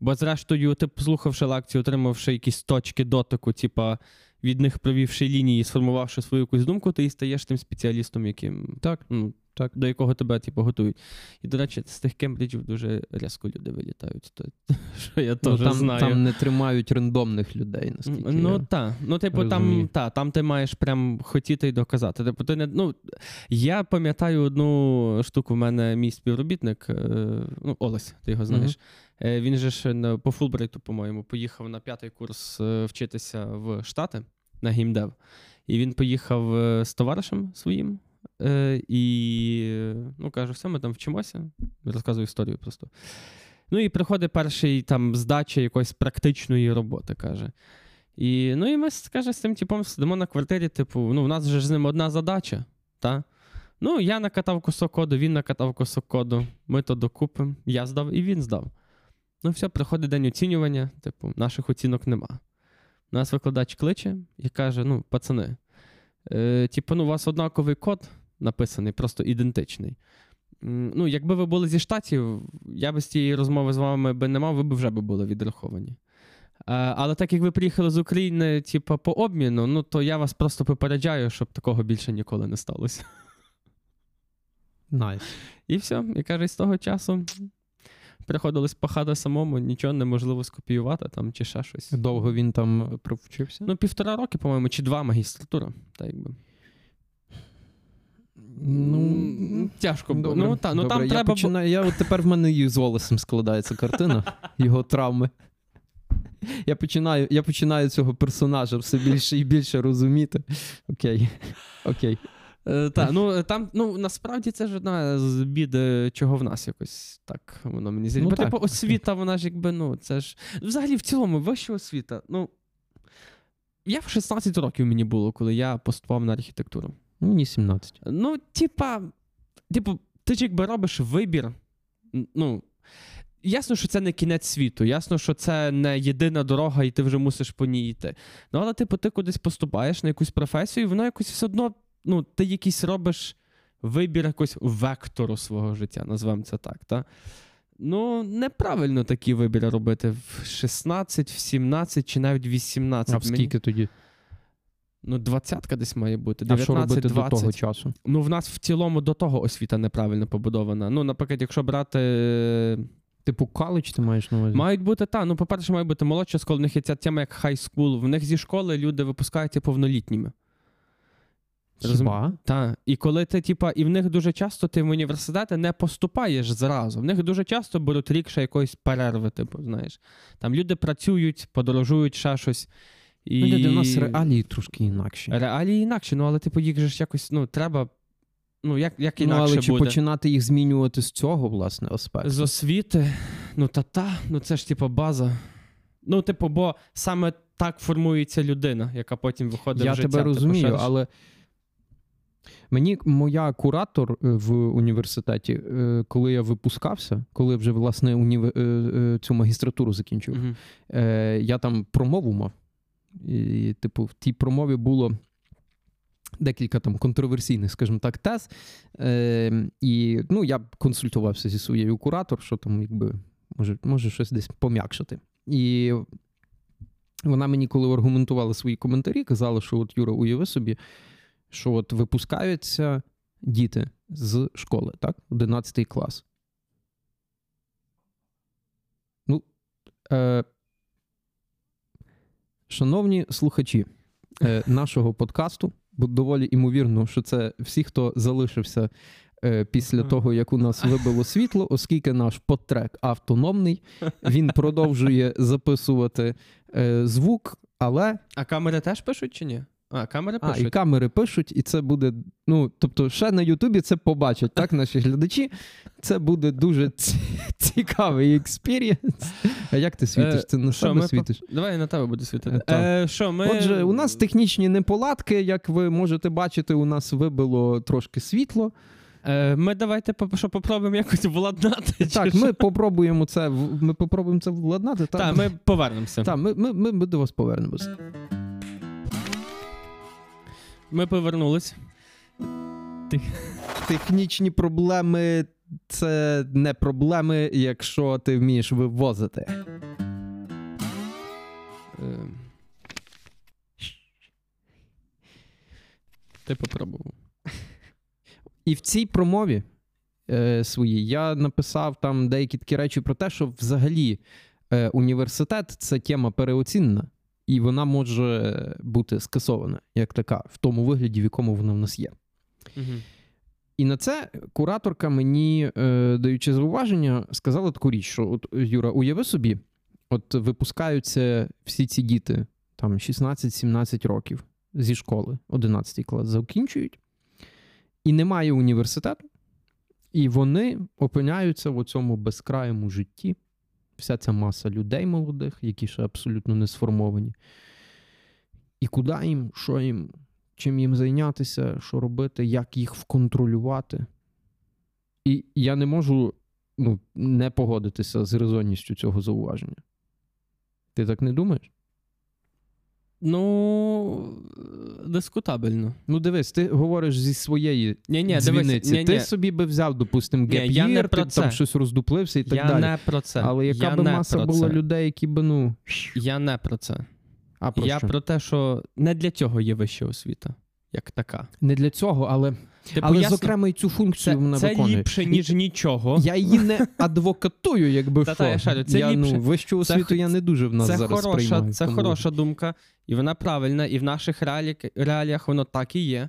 Бо, зрештою, ти, послухавши лекцію, отримавши якісь точки дотику, типа від них провівши лінії, сформувавши свою якусь думку, ти і стаєш тим спеціалістом, яким Так. ну, так, до якого тебе типу, готують. І, до речі, з тих кембриджів дуже різко люди вилітають. То, що я Ну, там, знаю. там не тримають рандомних людей, наскільки. Ну я... так. Ну, типу, там, та, там ти маєш прям хотіти й доказати. Типу, ти не, ну, я пам'ятаю одну штуку, в мене мій співробітник, е, ну, Олесь, ти його знаєш. Е, Він же ж по Фулбрайту, по-моєму, поїхав на п'ятий курс е, вчитися в Штати на геймдев. І він поїхав з товаришем своїм. Е, І ну, каже, все, ми там вчимося. Розказую історію просто. Ну і приходить перший там здача якоїсь практичної роботи, каже. І, ну, і ми каже, з цим типом сидимо на квартирі, типу, ну, в нас же ж з ним одна задача. Та? Ну, я накатав кусок коду, він накатав кусок коду, ми то докупимо, я здав і він здав. Ну, все, приходить день оцінювання, типу, наших оцінок нема. Нас викладач кличе і каже: ну, пацани, е, типу, ну, у вас однаковий код написаний, просто ідентичний. Ну, якби ви були зі штатів, я би з цієї розмови з вами би не мав, ви б вже би були відраховані. Е, Але так як ви приїхали з України, типу, по обміну, ну то я вас просто попереджаю, щоб такого більше ніколи не сталося. Nice. І все. І каже, з того часу приходилось пахати самому, нічого неможливо скопіювати там чи ще щось. Довго він там провчився? Ну, півтора роки, по-моєму, чи два магістратура. Так якби. Ну, тяжко було. Добре, Ну, та, ну добре. там я треба. починаю, я от тепер в мене і з Волосом складається картина, його травми. Я починаю, я починаю цього персонажа все більше і більше розуміти. Окей. Окей. Е, Та, ну там, ну насправді це ж одна з бід, е, чого в нас якось так воно мені здається. Ну, Бо, так. типу, освіта, вона ж якби, ну, це ж. Взагалі, в цілому, вища освіта. Ну. Я в 16 років мені було, коли я поступав на архітектуру. Мені 17. Ну, типа, типу, ти ж якби робиш вибір. Ну, ясно, що це не кінець світу, ясно, що це не єдина дорога, і ти вже мусиш по ній йти. Ну, але, типу, ти кудись поступаєш на якусь професію, і воно якось все одно, ну, ти якийсь робиш вибір якось вектору свого життя, назвемо це так. Та? Ну, неправильно такі вибіри робити в 16, в 17 чи навіть в 18. А в Мені- скільки тоді? Ну, двадцятка десь має бути. А що робити 20. до того часу? Ну, в нас в цілому до того освіта неправильно побудована. Ну, наприклад, якщо брати. е, Типу коледж ти маєш на увазі? Мають бути, та, ну, по-перше, має бути молодша школа, в них є ця тема як хай скул. В них зі школи люди випускаються повнолітніми. Хіба? Та. І коли ти, типа, і в них дуже часто ти в університети не поступаєш зразу. В них дуже часто беруть рік ще якоїсь перерви, типу, знаєш. Там люди працюють, подорожують ще щось. І... Ну, люди, у нас реалії трошки інакші. Реалії інакше, ну але типу їх же ж якось, ну, треба. Ну, як, як Ну, але чи буде. починати їх змінювати з цього, власне, аспекту? З освіти, ну та та, ну це ж типу база. Ну, типу, бо саме так формується людина, яка потім виходить Я в життя. тебе типу, розумію, ж- але мені моя куратор е, в університеті, е, коли я випускався, коли вже власне уніве... е, цю магістратуру закінчив, е, я там промову мав. І, типу, в тій промові було. Декілька там контроверсійних, скажімо так, тез. Е, і ну, я консультувався зі своєю куратор, що там, якби, може, може щось десь пом'якшити. І вона мені, коли аргументувала свої коментарі, казала, що от Юра, уяви собі, що от випускаються діти з школи, так? 11 клас. Ну, е, шановні слухачі е, нашого подкасту, бо доволі імовірно, що це всі, хто залишився е, після того, як у нас вибило світло, оскільки наш PodTrak автономний, він продовжує записувати е, звук, але А камери теж пишуть чи ні? А, камери а, і камери пишуть, і це буде. Ну, тобто, ще на Ютубі це побачать, так, наші глядачі. Це буде дуже цікавий experience. А як ти світиш? Це на що, себе ми світиш? по- Давай я на тебе буду світити. Е. Е, що, ми... Отже, у нас технічні неполадки, як ви можете бачити, у нас вибило трошки світло. Е, ми давайте що попробуємо якось владнати. чи Так, що? ми попробуємо це ми попробуємо це владнати. Та, Так, ми повернемося. Так, ми, ми, ми, до вас повернемось. Ми повернулись. Технічні проблеми це не проблеми, якщо ти вмієш вивозити. Е, Ти попробував. І в цій промові е, своїй я написав там деякі такі речі про те, що взагалі е, університет це тема переоцінена, і вона може бути скасована як така, в тому вигляді, в якому вона в нас є. Угу. І на це кураторка мені, е, даючи зауваження, сказала таку річ, що от, Юра, уяви собі, от випускаються всі ці діти, там 16-17 років зі школи, 11 клас, закінчують, і немає університету, і вони опиняються в цьому безкраєму житті. Вся ця маса людей молодих, які ще абсолютно не сформовані. І куди їм, що їм, чим їм зайнятися, що робити, як їх вконтролювати. І я не можу ну, не погодитися з резонністю цього зауваження. Ти так не думаєш? Ну, дискутабельно. Ну, дивись, ти говориш зі своєї Ні, ні, дзвіниці. ні, ти собі би взяв, допустимо, геп'єр, я ти це. там щось роздуплився і так я далі. не про це. Але яка я би маса була це. людей, які би, ну. Я не про це. А про я що? про те, що не для цього є вища освіта, як така. Не для цього, але, Типу, але ясно, зокрема, і цю функцію це, вона це виконує. ліпше, ніж нічого. Я її не адвокатую, якби що. я шарю, це я, ліпше. Ну, вищу освіту це, я не дуже в нас це зараз хороша, приймаю. це тому- хороша думка, і вона правильна, і в наших реалі... реаліях воно так і є.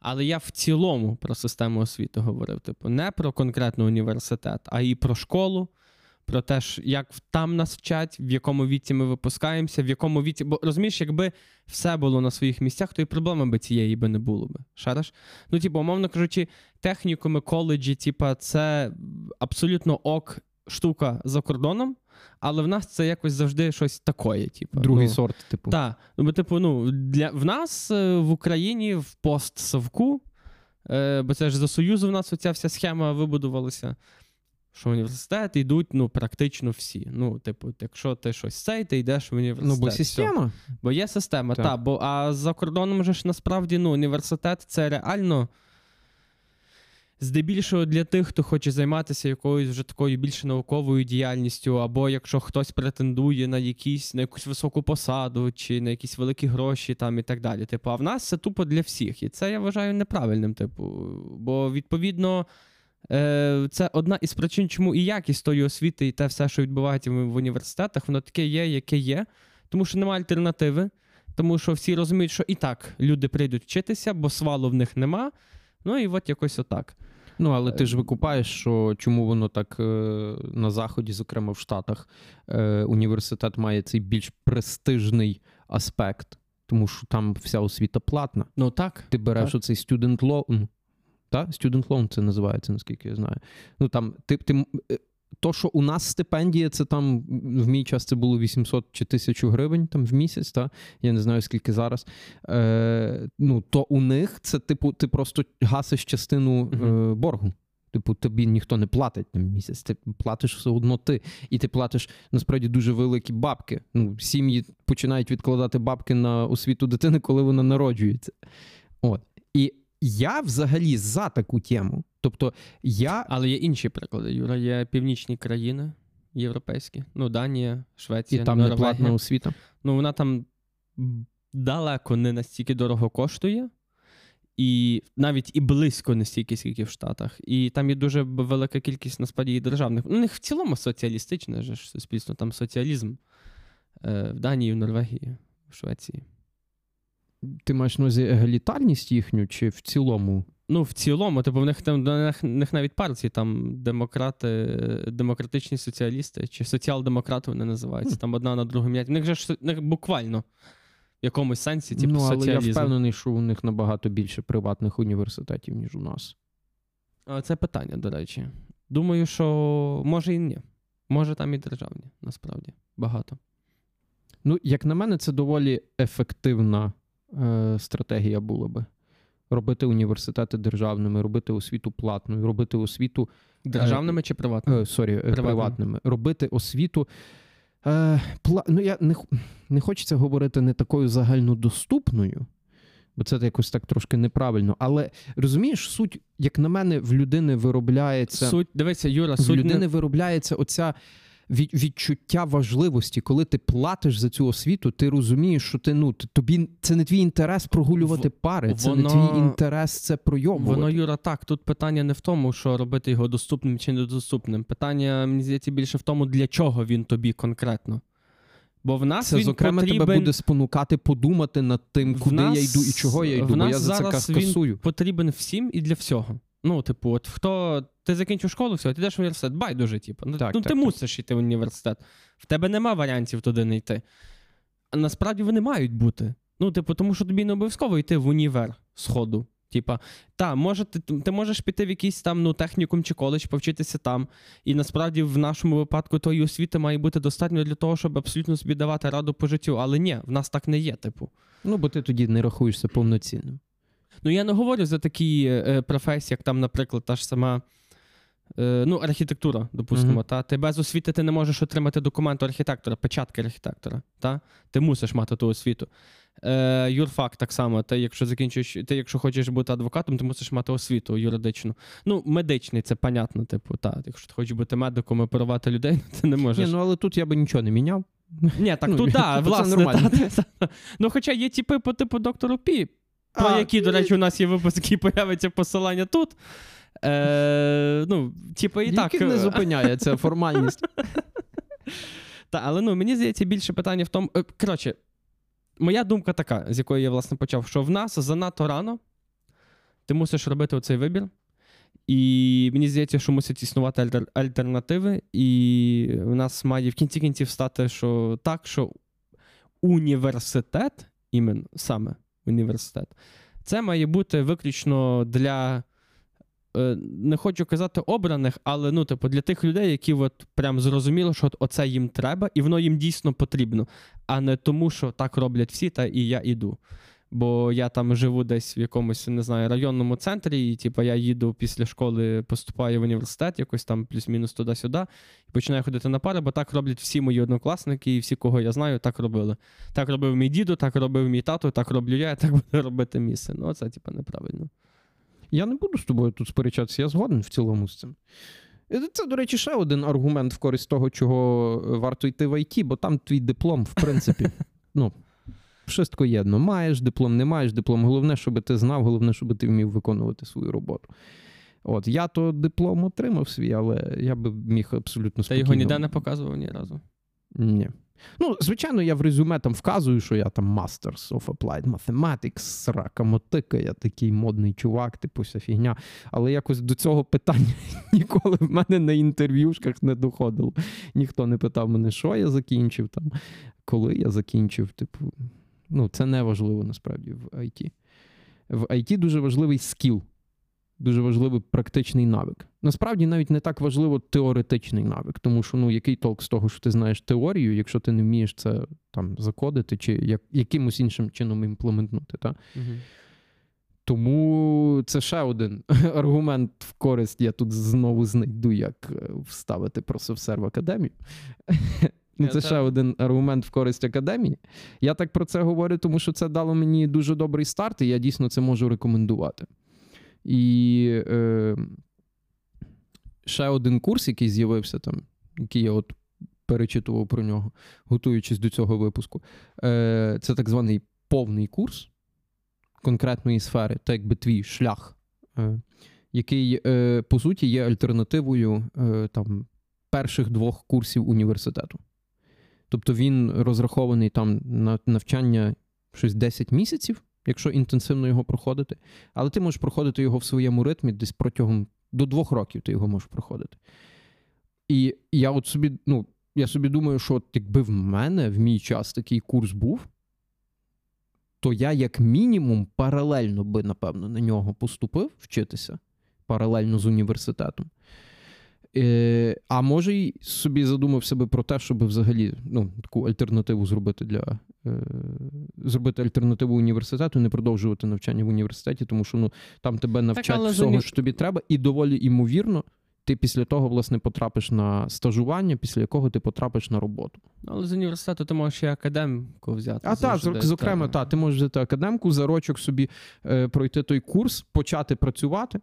Але я в цілому про систему освіти говорив. Типу, не про конкретно університет, а і про школу, про те, як там нас вчать, в якому віці ми випускаємося, в якому віці. Бо розумієш, якби все було на своїх місцях, то і проблеми би цієї би не було би. Шариш? Ну, типу, умовно кажучи, технікуми, коледжі, типу, це абсолютно ок штука за кордоном, але в нас це якось завжди щось такое. Типу. Другий ну, сорт, типу. Так, ну бо типу, ну для в нас е, в Україні в постсовку, е, бо це ж за Союзу в нас оця вся схема вибудувалася. Що в університет йдуть ну, практично всі. Ну, типу, якщо ти щось цей, ти йдеш в університет. Ну, бо Все. Бо є система, Так. так. бо, а за кордоном же ж насправді ну, університет це реально здебільшого для тих, хто хоче займатися якоюсь вже такою більш науковою діяльністю, або якщо хтось претендує на якісь на якусь високу посаду, чи на якісь великі гроші там і так далі. Типу, а в нас це тупо для всіх. І це я вважаю неправильним. Типу, бо відповідно. Е, Це одна із причин, чому і якість тої освіти, і те все, що відбувається в університетах, воно таке є, яке є, тому що немає альтернативи, тому що всі розуміють, що і так люди прийдуть вчитися, бо свалу в них нема. Ну і от якось отак. Ну, але ти Е, ж викупаєш, що чому воно так е, на Заході, зокрема в Штатах, університет має цей більш престижний аспект, тому що там вся освіта платна. Ну так. Ти береш Так. оцей student loan. Та? Student loan це називається, наскільки я знаю. Ну там ти, ти, е, то, що у нас стипендія, це там в мій час це було 800 чи 1000 гривень там в місяць, та? я не знаю скільки зараз. Е, ну, то у них це, типу, ти просто гасиш частину е, боргу. Типу, тобі ніхто не платить на місяць, ти платиш все одно ти. І ти платиш насправді дуже великі бабки. Ну, сім'ї починають відкладати бабки на освіту дитини, коли вона народжується. От. І я взагалі за таку тему. Тобто, я Але є інші приклади. Юра, є північні країни європейські. Ну, Данія, і Швеція, там не Норвегія. платна освіта. Ну, вона там далеко не настільки дорого коштує, і навіть і близько не стільки, скільки в Штатах. І там є дуже велика кількість насправді і державних. Ну, у них в цілому соціалістичне ж суспільство, там соціалізм е, в Данії, в Норвегії, в Швеції. Ти маєш на увазі егалітарність їхню, чи в цілому? Ну, в цілому, типу, в них там в них навіть партії, там демократи, демократичні соціалісти, чи соціал-демократи вони називаються. Там одна на другу м'ять. В них же ж в них буквально в якомусь сенсі, типу, ну, але соціалізм. я впевнений, що у них набагато більше приватних університетів, ніж у нас. Це питання, до речі. Думаю, що може і ні. Може там і державні, насправді. Багато. Ну, як на мене, це доволі ефективна е, стратегія була би. Робити університети державними, робити освіту платною, робити освіту Державними чи приватними? Е, sorry, е, Приватними. приватними. Робити освіту. Е, пла... Ну, я не, не хочеться говорити не такою загальнодоступною, бо це якось так трошки неправильно. Але розумієш, суть, як на мене, в людини виробляється. Суть, дивися, Юра, в суть людини не... виробляється оця відчуття важливості. Коли ти платиш за цю освіту, ти розумієш, що ти ну тобі це не твій інтерес прогулювати пари, це воно- не твій інтерес це пройомувати. Воно, Юра, так. Тут питання не в тому, що робити його доступним чи недоступним. Питання, мені здається, більше в тому, для чого він тобі конкретно. Бо в нас Це, він зокрема, потрібен... тебе буде спонукати подумати над тим, куди нас- я йду і чого я йду, в бо нас я за це зараз ка- він касую. потрібен всім і для всього. Ну, типу, от хто ти закінчив школу, все, ти йдеш в університет, байдуже, типу. Ну, Так, ну так, ти так. мусиш йти в університет. В тебе нема варіантів туди не йти. А насправді вони мають бути. Ну, типу, тому що тобі не обов'язково йти в універ сходу. Типа, та, може, ти, ти можеш піти в якийсь там ну, технікум чи коледж, повчитися там. І насправді в нашому випадку тої освіти має бути достатньо для того, щоб абсолютно собі давати раду по життю. Але ні, в нас так не є, типу. Ну, бо ти тоді не рахуєшся повноцінним. Ну, я не говорю за такі е, професії, як там, наприклад, та ж сама Е, ну, архітектура, допустимо, Мгм. та ти без освіти ти не можеш отримати документу архітектора, печатки архітектора. Та? Ти мусиш мати ту освіту. Е, юрфак так само. Ти, якщо закінчуєш, ти, якщо хочеш бути адвокатом, ти мусиш мати освіту юридичну. Ну, медичний, це понятно, типу, та. Якщо ти хочеш бути медиком і оперувати людей, ну, ти не можеш. Ні, ну але тут я би нічого не міняв. Ні, так ну, тут, да, типу, власне, нормально. та, та. Ну, хоча є типи по типу доктору Пі, про А, які, до речі, у нас є випуск, який появиться посилання тут. Е, ну, типу, і так. Не зупиняє ця формальність. Та, але ну, мені здається, більше питання в тому. е, Коротше, моя думка така, з якої я власне почав, що в нас занадто рано ти мусиш робити оцей вибір. І мені здається, що мусять існувати альтер- альтернативи, і в нас має в кінці кінців стати, що так, що університет, іменно саме університет, це має бути виключно для. е, Не хочу казати обраних, але ну, типу, для тих людей, які от прям зрозуміло, що от оце їм треба, і воно їм дійсно потрібно, а не тому, що так роблять всі, та і я іду. Бо я там живу десь в якомусь, не знаю, районному центрі, і типу, я їду після школи, поступаю в університет, якось там плюс-мінус туди-сюди, і починаю ходити на пари, бо так роблять всі мої однокласники, і всі, кого я знаю, так робили. Так робив мій діду, так робив мій тато, так роблю я, так буде робити мій син. Ну, це, типу, неправильно. Я не буду з тобою тут сперечатися, я згоден в цілому з цим. Е, Це, до речі, ще один аргумент в користь того, чого е, варто йти в ІТ, бо там твій диплом, в принципі, ну, wszystko єдно. Маєш диплом, не маєш диплом. Головне, щоб ти знав, головне, щоб ти вмів виконувати свою роботу. От, я то диплом отримав свій, але я би міг абсолютно Та його ніде не показував ні разу. Ні. Ну, звичайно, я в резюме там вказую, що я там Masters of Applied Mathematics, срака мотика, я такий модний чувак, типу вся фігня. Але якось до цього питання ніколи в мене на інтерв'юшках не доходило. Ніхто не питав мене, що я закінчив там, коли я закінчив. Типу, ну, це не важливо насправді в IT. В IT дуже важливий скіл, дуже важливий практичний навик. Насправді навіть не так важливо теоретичний навик, тому що ну, який толк з того, що ти знаєш теорію, якщо ти не вмієш це там закодити чи як, якимось іншим чином імплементнути. Та? Угу. Тому це ще один аргумент в користь. Я тут знову знайду, як е, вставити про софтсерв академію. Ну, це ще один аргумент в користь академії. Я так про це говорю, тому що це дало мені дуже добрий старт, і я дійсно це можу рекомендувати. І е, ще один курс, який з'явився там, який я от перечитував про нього, готуючись до цього випуску. Е, це так званий повний курс конкретної сфери, так якби твій шлях, е, який, е, по суті, є альтернативою е, там, перших двох курсів університету. Тобто він розрахований там на навчання щось 10 місяців, якщо інтенсивно його проходити, але ти можеш проходити його в своєму ритмі десь протягом до двох років ти його можеш проходити. І я от собі, ну, я собі думаю, що якби в мене в мій час такий курс був, то я, як мінімум, паралельно би, напевно, на нього поступив вчитися паралельно з університетом. Е, а може, й собі задумав себе про те, щоб взагалі ну, таку альтернативу зробити для е, зробити альтернативу університету, не продовжувати навчання в університеті, тому що ну, там тебе навчать з всього, що тобі треба, і доволі імовірно, ти після того, власне, потрапиш на стажування, після якого ти потрапиш на роботу. Але з університету ти можеш і академку взяти. А так, зок- зокрема, та. та, ти можеш взяти академку, за рочок собі е, пройти той курс, почати працювати.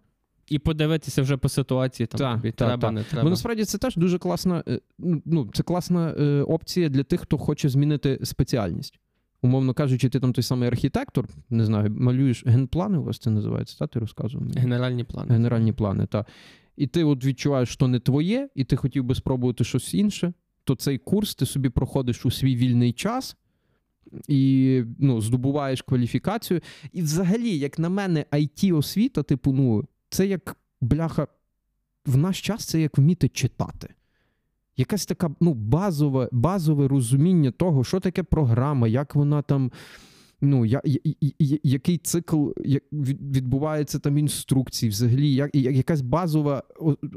І подивитися вже по ситуації, там Та, тобі та, треба, та. не треба. Бо насправді це теж дуже класна, е, ну, це класна е, опція для тих, хто хоче змінити спеціальність. Умовно кажучи, ти там той самий архітектор, не знаю, малюєш генплани, у вас це називається, та ти розказував мені? Генеральні плани. Генеральні плани, та. І ти от відчуваєш, що не твоє, і ти хотів би спробувати щось інше, то цей курс ти собі проходиш у свій вільний час і ну, здобуваєш кваліфікацію. І взагалі, як на мене, it освіта, типу, ну, це як бляха, в наш час це як вміти читати. Якась така ну, базове, базове розуміння того, що таке програма, як вона там. Ну, я, я, я- який цикл як відбувається там інструкцій, взагалі, як, якась базова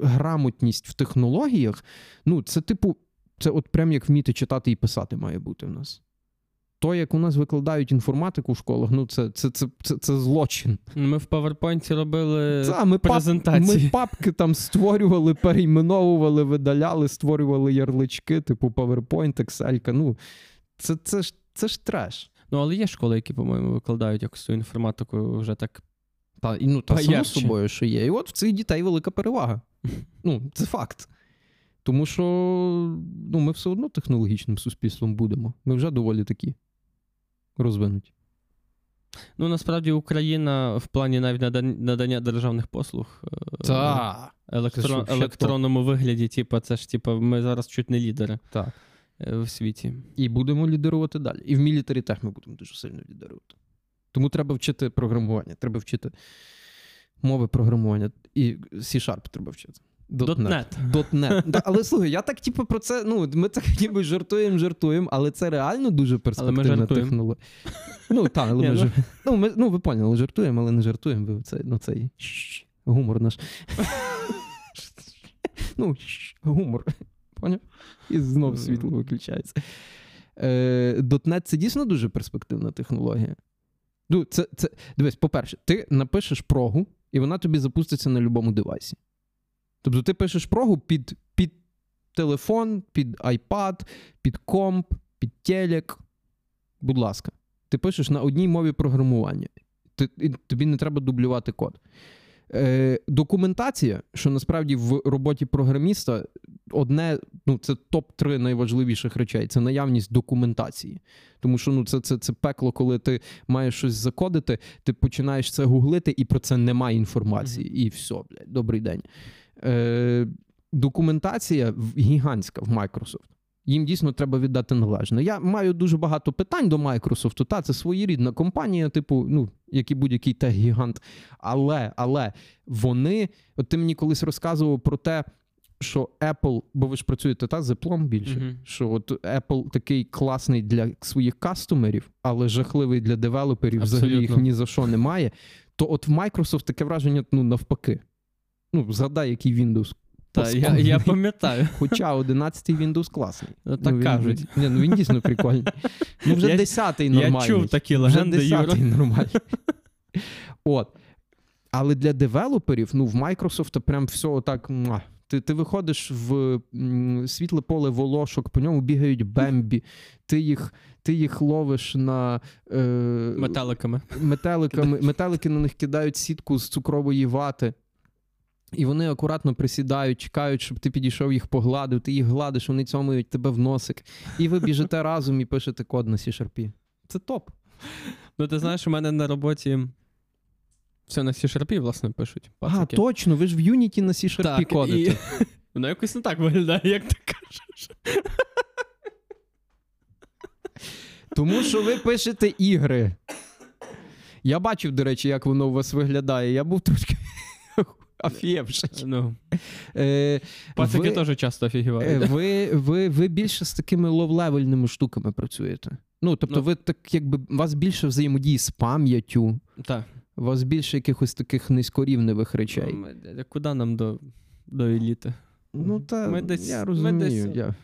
грамотність в технологіях. Ну, це, типу, це от прям як вміти читати і писати має бути в нас. То, як у нас викладають інформатику в школах, ну це це, це, це, це злочин. Ми в PowerPoint робили Це, ми, пап, ми папки там створювали, перейменовували, видаляли, створювали ярлички, типу PowerPoint, Excel. Ну, це, це, ж, це ж треш. Ну, але є школи, які, по-моєму, викладають якусь цю інформатику вже так. Та, ну, та само собою, що є. І от в цих дітей велика перевага. Ну, це факт. Тому що ну, ми все одно технологічним суспільством будемо. Ми вже доволі такі розвинуті. Ну, насправді, Україна в плані навіть надання державних послуг е, Та. електрон- Це електронному вигляді, типу, це ж типу, ми зараз чуть не лідери Так. е, в світі. І будемо лідерувати далі. І в мілітарі теж ми будемо дуже сильно лідерувати. Тому треба вчити програмування, треба вчити мови програмування. І C-Sharp треба вчити. .NET. Да, але слухай, я так типу про це. Ну, ми так ніби жартуємо, жартуємо, але це реально дуже перспективна технологія. Ну, так, але ми ну. ж. Ну, ми, ну, ви поняли, жартуємо, але не жартуємо. Ви це, ну, цей гумор наш. ну, гумор. Поняв? І знов світло виключається. Е, .NET це дійсно дуже перспективна технологія. Ну, це, це, дивись, по-перше, ти напишеш прогу, і вона тобі запуститься на будь-якому девайсі. Тобто ти пишеш прогу під, під телефон, під iPad, під комп, під телек. Будь ласка, ти пишеш на одній мові програмування. Ти, тобі не треба дублювати код. Е, документація, що насправді в роботі програміста одне, ну це топ-3 найважливіших речей це наявність документації. Тому що ну, це, це, це пекло, коли ти маєш щось закодити, ти починаєш це гуглити, і про це немає інформації. І все, блядь, добрий день. Е, документація гігантська в Microsoft. Їм дійсно треба віддати належне. Я маю дуже багато питань до Microsoft. Та це своєрідна компанія, типу, ну, як і будь-який тех-гігант. Але, але вони, от ти мені колись розказував про те, що Apple, бо ви ж працюєте та з Apple більше, Мгм. що от Apple такий класний для своїх кастомерів, але жахливий для девелоперів, взагалі їх ні за що немає. То от в Microsoft таке враження ну, навпаки. Ну, згадай, який Windows. Та, я, я пам'ятаю. Хоча 11-й Windows класний. Ну, так він, кажуть. Ні, ну він дійсно прикольний. Ну вже Я- 10-й Я чув такі легенди, Юра. 10-й нормальний. От. Але для девелоперів, ну, в Microsoft прям все отак. Ти, ти виходиш в світле поле волошок, по ньому бігають бембі, ти їх, ти їх ловиш на е, Метеликами. метеликами, метелики на них кидають сітку з цукрової вати. І вони акуратно присідають, чекають, щоб ти підійшов їх погладив, ти їх гладиш, вони цьомають тебе в носик. І ви біжите разом і пишете код на C-Sharp. Це топ. Ну, ти знаєш, у мене на роботі все на C-Sharp, власне, пишуть. А, точно, ви ж в Unity на C-Sharp кодите. і... Воно якось не так виглядає, як ти кажеш. Тому що ви пишете ігри. Я бачив, до речі, як воно у вас виглядає. Я був трошки афієвший. Ну, Е, пацики теж часто Е. Ви, ви, ви більше з такими лов-левельними штуками працюєте. Ну, тобто, Ну. ви так, якби у вас більше взаємодії з пам'яттю, Так. у вас більше якихось таких низькорівневих речей. Ми- Куди нам до, до еліти? Ну, та Ми десь- я ми десь- Я,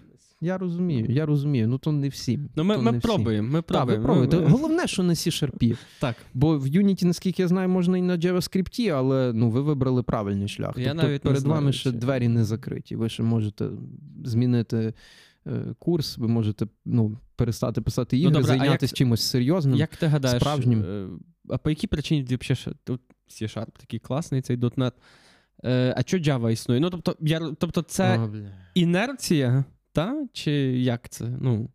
я розумію, я розумію. Ну, то не всім. Ну, ми, ми пробуємо, ми Так, ви пробуємо. пробуєте. Ми- Головне, що на C-Sharp. Так. Бо в Unity, наскільки я знаю, можна і на JavaScript, але ну, ви вибрали правильний шлях. Я тобто навіть перед вами ще двері не закриті. Ви ще можете змінити е, курс, ви можете ну, перестати писати ігри, добре, зайнятися як- чимось серйозним. Як ти гадаєш, справжнім. е, а по якій причині взагалі тут C-Sharp такий класний, цей .NET, е, а що Java існує? Ну, тобто, я, тобто це А, інерція, та? чи як це? Ну,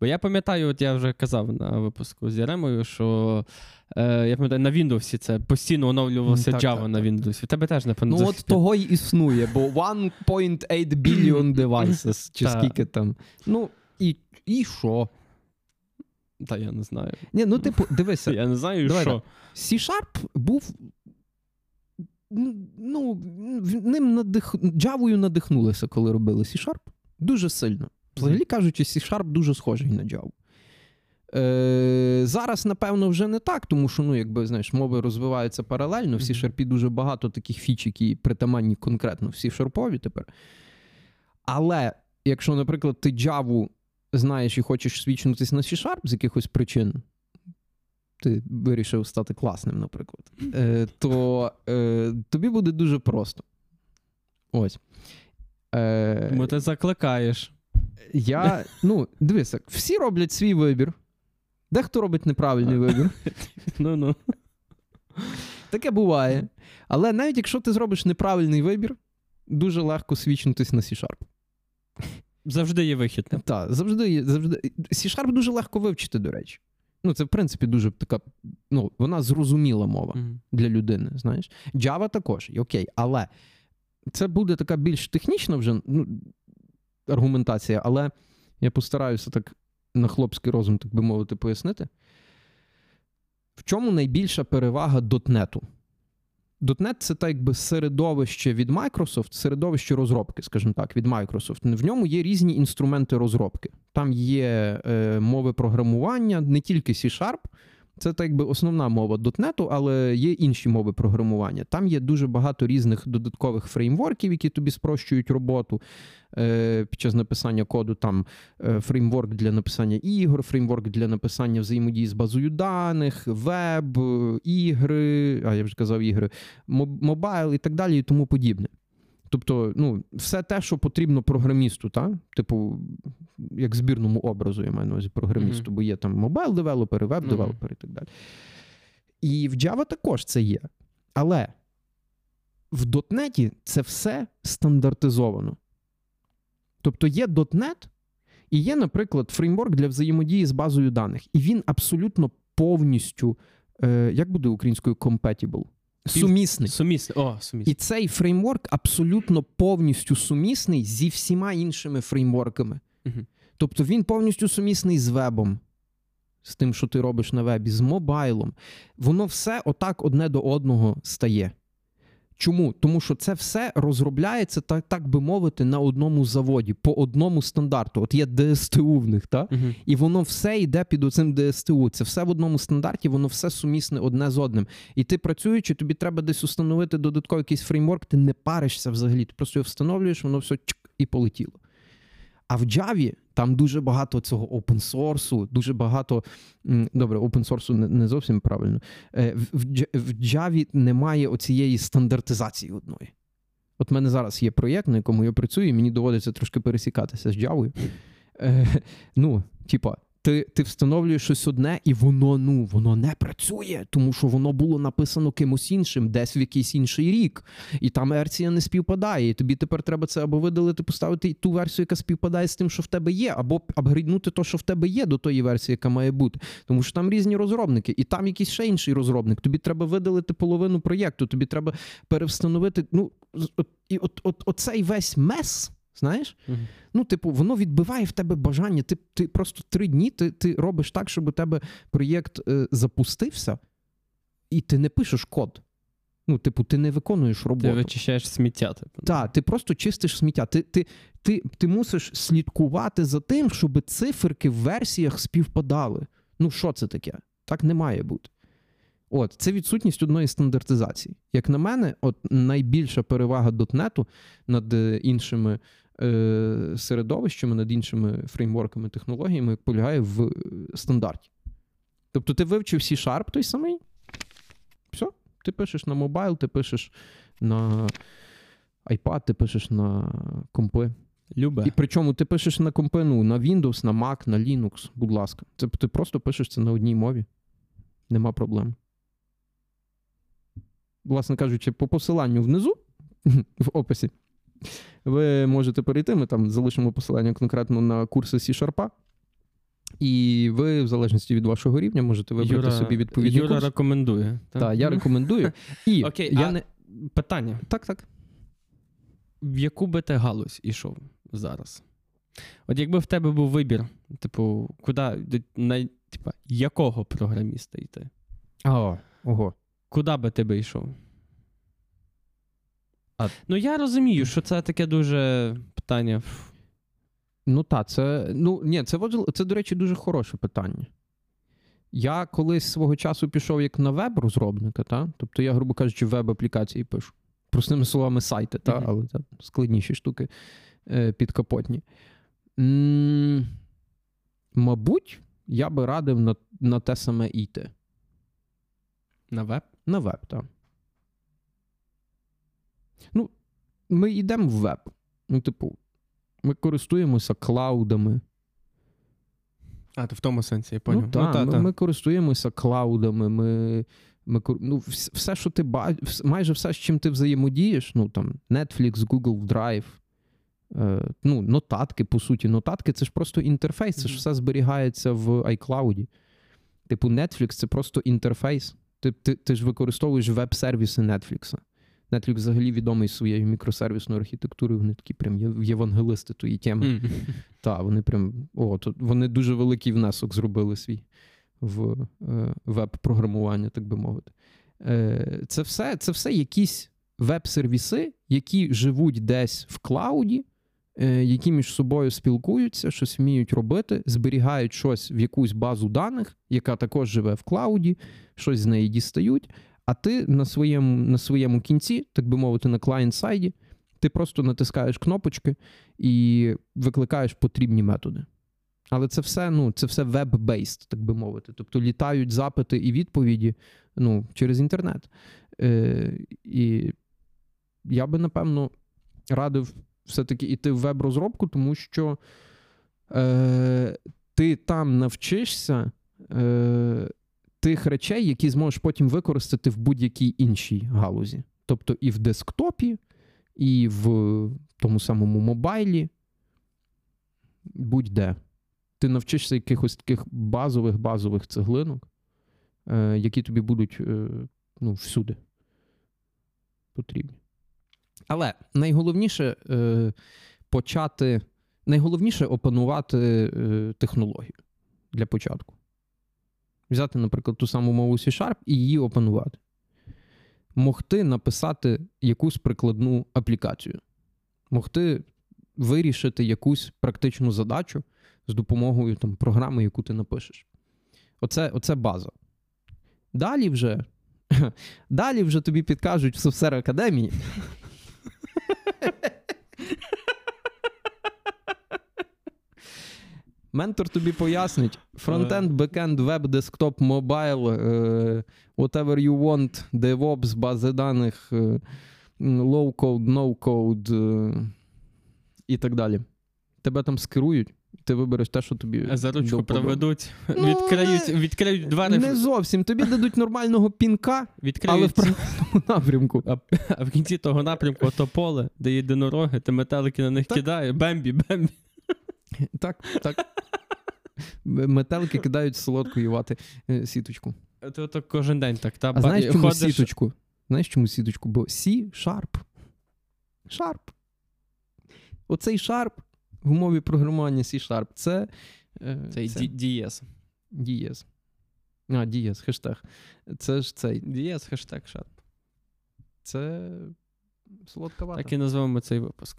бо я пам'ятаю, от я вже казав на випуску з Яремою, що е, я пам'ятаю, на Windows це постійно оновлювався Так, Java так, на. Windows. В тебе теж не Ну, от того й існує, бо 1.8 billion devices, чи Та. скільки там. Ну, і, і що? Та я не знаю. Ні, ну, типу, дивися, Я не знаю, Давай що. C-Sharp був. Ну, ним надих... Джавою надихнулися, коли робили C-Sharp. Дуже сильно. Взагалі кажучи, C-Sharp дуже схожий на Java. Е, зараз, напевно, вже не так, тому що, ну, якби, знаєш, мови розвиваються паралельно. В C-Sharp дуже багато таких фіч, які притаманні конкретно в C-Sharp тепер. Але якщо, наприклад, ти Java знаєш і хочеш свідчитись на C-Sharp з якихось причин, ти вирішив стати класним, наприклад, е, то е, тобі буде дуже просто. Ось. Е, Бо ти закликаєш. я, ну, дивися, всі роблять свій вибір. Дехто робить неправильний вибір. Ну-ну. Таке буває. Але навіть якщо ти зробиш неправильний вибір, дуже легко свідчитись на C-Sharp. Завжди є вихід. Так, завжди є. Завжди. C-Sharp дуже легко вивчити, до речі. Ну, це, в принципі, дуже така, ну, вона зрозуміла мова Мгм. для людини, знаєш. Java також, і окей, але це буде така більш технічна вже ну, аргументація, але я постараюся так на хлопський розум, так би мовити, пояснити. В чому найбільша перевага дотнету? .NET – це так якби середовище від Microsoft, середовище розробки, скажімо так, від Microsoft. В ньому є різні інструменти розробки. Там є е, мови програмування, не тільки C-Sharp, це так якби основна мова .NET, але є інші мови програмування. Там є дуже багато різних додаткових фреймворків, які тобі спрощують роботу е, під час написання коду. Там е, фреймворк для написання ігор, фреймворк для написання взаємодії з базою даних, веб, е, ігри, а я вже казав ігри, моб- мобайл і так далі, і тому подібне. Тобто, ну, все те, що потрібно програмісту, та? типу, як збірному образу, я маю на увазі програмісту, Мгм. бо є там мобайл-девелопери, веб-девелопери і так далі. І в Java також це є. Але в .NET це все стандартизовано. Тобто є .NET і є, наприклад, фреймворк для взаємодії з базою даних. І він абсолютно повністю, е, як буде українською compatible? Сумісний. Сумісний. О, І цей фреймворк абсолютно повністю сумісний зі всіма іншими фреймворками. Угу. Тобто він повністю сумісний з вебом, з тим, що ти робиш на вебі, з мобайлом. Воно все отак одне до одного стає. Чому? Тому що це все розробляється, так, так би мовити, на одному заводі, по одному стандарту. От є ДСТУ в них, так? Мгм. І воно все йде під оцим ДСТУ. Це все в одному стандарті, воно все сумісне одне з одним. І ти працюючи, тобі треба десь установити додатковий якийсь фреймворк, ти не паришся взагалі. Ти просто його встановлюєш, воно все чик і полетіло. А в Java там дуже багато цього опенсорсу, дуже багато. Добре, опенсорсу не, зовсім правильно. Е, В, в, Java немає оцієї стандартизації одної. От в мене зараз є проєкт, на якому я працюю, і мені доводиться трошки пересікатися з Java. Е, ну, типа, ти, ти встановлюєш щось одне, і воно ну воно не працює, тому що воно було написано кимось іншим, десь в якийсь інший рік, і там версія не співпадає. І тобі тепер треба це або видалити, поставити ту версію, яка співпадає з тим, що в тебе є, або апгрейднути то, що в тебе є, до тої версії, яка має бути. Тому що там різні розробники, і там якийсь ще інший розробник. Тобі треба видалити половину проєкту, тобі треба перевстановити. Ну і от, от, оцей весь мес, знаєш. Мгм. Ну, типу, воно відбиває в тебе бажання. Ти, ти просто три дні ти, ти робиш так, щоб у тебе проєкт е, запустився, і ти не пишеш код. Ну, типу, ти не виконуєш роботу. Ти вичищаєш сміття. Типу. Так, ти просто чистиш сміття. Ти, ти, ти, ти мусиш слідкувати за тим, щоб циферки в версіях співпадали. Ну, що це таке? Так не має бути. От, це відсутність одної стандартизації. Як на мене, от найбільша перевага дотнету над е, іншими середовищами, над іншими фреймворками, технологіями полягає в е, стандарті. Тобто ти вивчив C-Sharp той самий, все, ти пишеш на мобайл, ти пишеш на iPad, ти пишеш на компи. Любе. І причому ти пишеш на компи, ну, на Windows, на Mac, на Linux, будь ласка. Це ти просто пишеш це на одній мові. Нема проблем. Власне кажучи, по посиланню внизу в описі. Ви можете перейти, ми там залишимо посилання конкретно на курси C-Sharp. І ви, в залежності від вашого рівня, можете вибрати собі відповідний Юра курс. рекомендує. Так, я рекомендую. І Окей, я а- не... Питання: Так, так. в яку би ти галузь ішов зараз? От якби в тебе був вибір, типу, куди на, типа, якого програміста йти? О, ого. Куди би ти би йшов? А- Ну, я розумію, що це таке дуже питання. Ну так, це ну ні, це. Це, до речі, дуже хороше питання. Я колись свого часу пішов як на веб-розробника, та? тобто я, грубо кажучи, веб-аплікації пишу. Простими словами, сайти, та? Мгм. але це складніші штуки е, підкапотні. М, мабуть, я би радив на, на те саме йти. На веб? На веб, так. Ну, ми йдемо в веб. Ну, типу, ми користуємося клаудами. А, то в тому сенсі, я поняв. Ну, та, та, ми, та. ми користуємося клаудами. Ми, ми, ну, все, що ти бачиш, майже все, з чим ти взаємодієш, ну там Netflix, Google Drive, е, ну, нотатки, по суті, нотатки це ж просто інтерфейс, це ж все зберігається в iCloud. Типу, Netflix це просто інтерфейс. Ти, ти, ти ж використовуєш веб-сервіси Netflix. Netflix взагалі відомий своєю мікросервісною архітектурою. Вони такі прям євангелисти тої теми. Мгм. Так, вони прям о, то вони дуже великий внесок зробили свій в е, веб-програмування, так би мовити. Е, це, все, це все якісь веб-сервіси, які живуть десь в клауді, е, які між собою спілкуються, щось вміють робити, зберігають щось в якусь базу даних, яка також живе в клауді, щось з неї дістають. А ти на своєму, на своєму кінці, так би мовити, на клієнт-сайді, ти просто натискаєш кнопочки і викликаєш потрібні методи. Але це все, ну, це все веб-бейст, так би мовити. Тобто літають запити і відповіді ну, через інтернет. Е, і я би, напевно, радив все-таки йти в веб-розробку, тому що е, ти там навчишся е, тих речей, які зможеш потім використати в будь-якій іншій галузі. Тобто і в десктопі, і в тому самому мобайлі, будь-де. Ти навчишся якихось таких базових базових цеглинок, е, які тобі будуть е, ну, всюди потрібні. Але найголовніше е, почати, найголовніше опанувати технологію для початку. Взяти, наприклад, ту саму мову C-Sharp і її опанувати. Могти написати якусь прикладну аплікацію, могти вирішити якусь практичну задачу з допомогою там, програми, яку ти напишеш. Оце, оце база. Далі вже, далі вже тобі підкажуть в Софсер Академії. Ментор тобі пояснить: фронтенд, бекенд, веб, десктоп, мобайл, е, whatever you want, DevOps, бази даних, е, low-code, no-code е, і так далі. Тебе там скерують, ти вибереш те, що тобі. За ручку до вподоби. проведуть, Ну, відкриють, не- відкриють двері, Не зовсім. Тобі дадуть нормального пінка, але в правильному напрямку. а, а в кінці того напрямку то поле, де єдинороги, ти метелики на них Так. кидає, бембі, бембі. Так, так. Метелики кидають солодку ювати е, сіточку. То, то кожен день так. Та, А знаєш, чому ходиш- сіточку? Знаєш, чому сіточку? Бо C sharp. Sharp. Оцей sharp в мові програмування C sharp це. е, Цей це ді- дієс. А, дієз, хештег. Це ж цей. Дієз, хештег sharp. Це солодка вата. Так і назвемо цей випуск.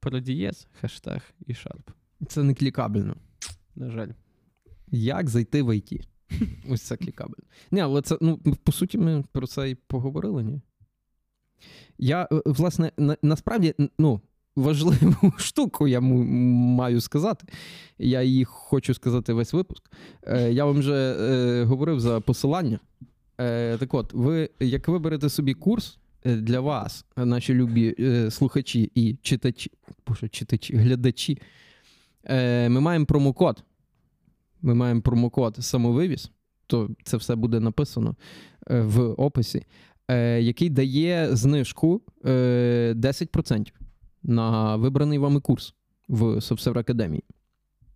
Про дієз, хештег і sharp. Це не клікабельно. На жаль. Як зайти в IT? Ось це клікабельно. Ні, але це, ну, по суті, ми про це і поговорили, ні? Я, е, власне, на, насправді, ну, важливу штуку я маю сказати. Я її хочу сказати весь випуск. Е, я вам вже е, говорив за посилання. Е, так от, ви, як виберете собі курс для вас, наші любі е, слухачі і читачі, боже, читачі, глядачі, е, ми маємо промокод. Ми маємо промокод самовивіз, то це все буде написано е, в описі, е, який дає знижку е, 10% на вибраний вами курс в Software Академії.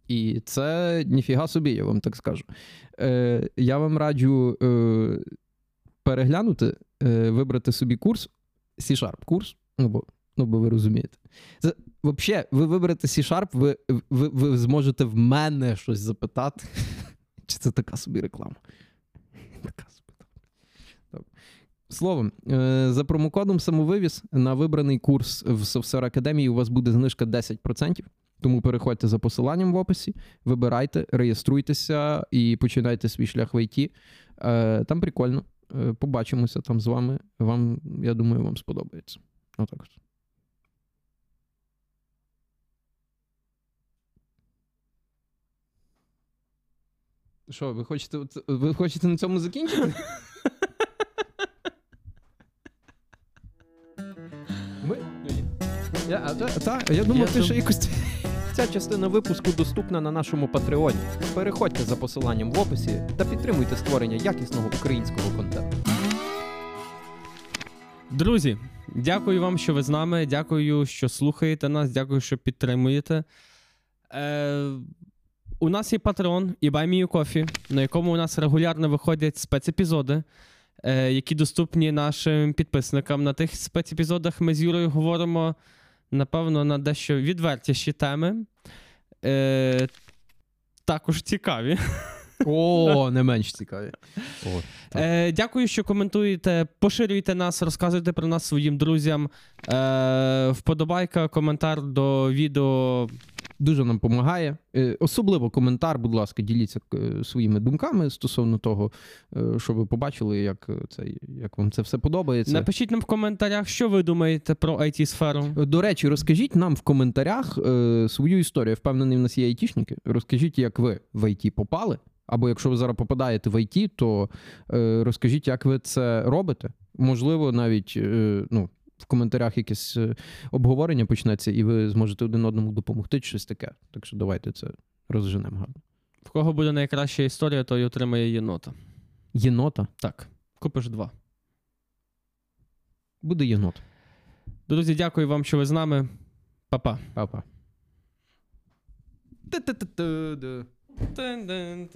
І це ніфіга собі, я вам так скажу. Е, я вам раджу е, переглянути, е, вибрати собі курс, C-Sharp курс, ну бо, ну, бо ви розумієте. Це, взагалі, ви виберете C-Sharp, ви, ви, ви зможете в мене щось запитати. Чи це така собі реклама? Така собі. Словом, е, за промокодом самовивіз на вибраний курс в Software Академії у вас буде знижка 10%. Тому переходьте за посиланням в описі, вибирайте, реєструйтеся і починайте свій шлях в IT. Е, Там прикольно. Е, Побачимося там з вами. Вам, я думаю, вам сподобається. Отак. от. Що, ви хочете, ви хочете на цьому закінчити? Ми... Я, та, та, я думав, Я ти ще якось. Ця частина випуску доступна на нашому Патреоні. Переходьте за посиланням в описі та підтримуйте створення якісного українського контенту. Друзі, дякую вам, що ви з нами. Дякую, що слухаєте нас. Дякую, що підтримуєте. Е, у нас є Patreon і Buy Me на якому у нас регулярно виходять спецепізоди, е, які доступні нашим підписникам. На тих спецепізодах ми з Юрою говоримо, напевно, на дещо відвертіші теми. Е, також цікаві. О, не менш цікаві. О. Е, дякую, що коментуєте, поширюйте нас, розказуйте про нас своїм друзям. Е, вподобайка, коментар до відео. Дуже нам допомагає. Е, Особливо коментар, будь ласка, діліться е, своїми думками стосовно того, е, що ви побачили, як, це, як вам це все подобається. Напишіть нам в коментарях, що ви думаєте про it сферу До речі, розкажіть нам в коментарях свою історію. Впевнений, в нас є айтішники. Розкажіть, як ви в ІТ попали. Або якщо ви зараз попадаєте в ІТ, то розкажіть, як ви це робите. Можливо, навіть ну, в коментарях якесь е, обговорення почнеться, і ви зможете один одному допомогти, щось таке. Так що давайте це розженемо гарно. В кого буде найкраща історія, той отримає єнота. Єнота. Так, купиш два. Буде єнот. Друзі, дякую вам, що ви з нами. Па-па. Папа. Тин-дин,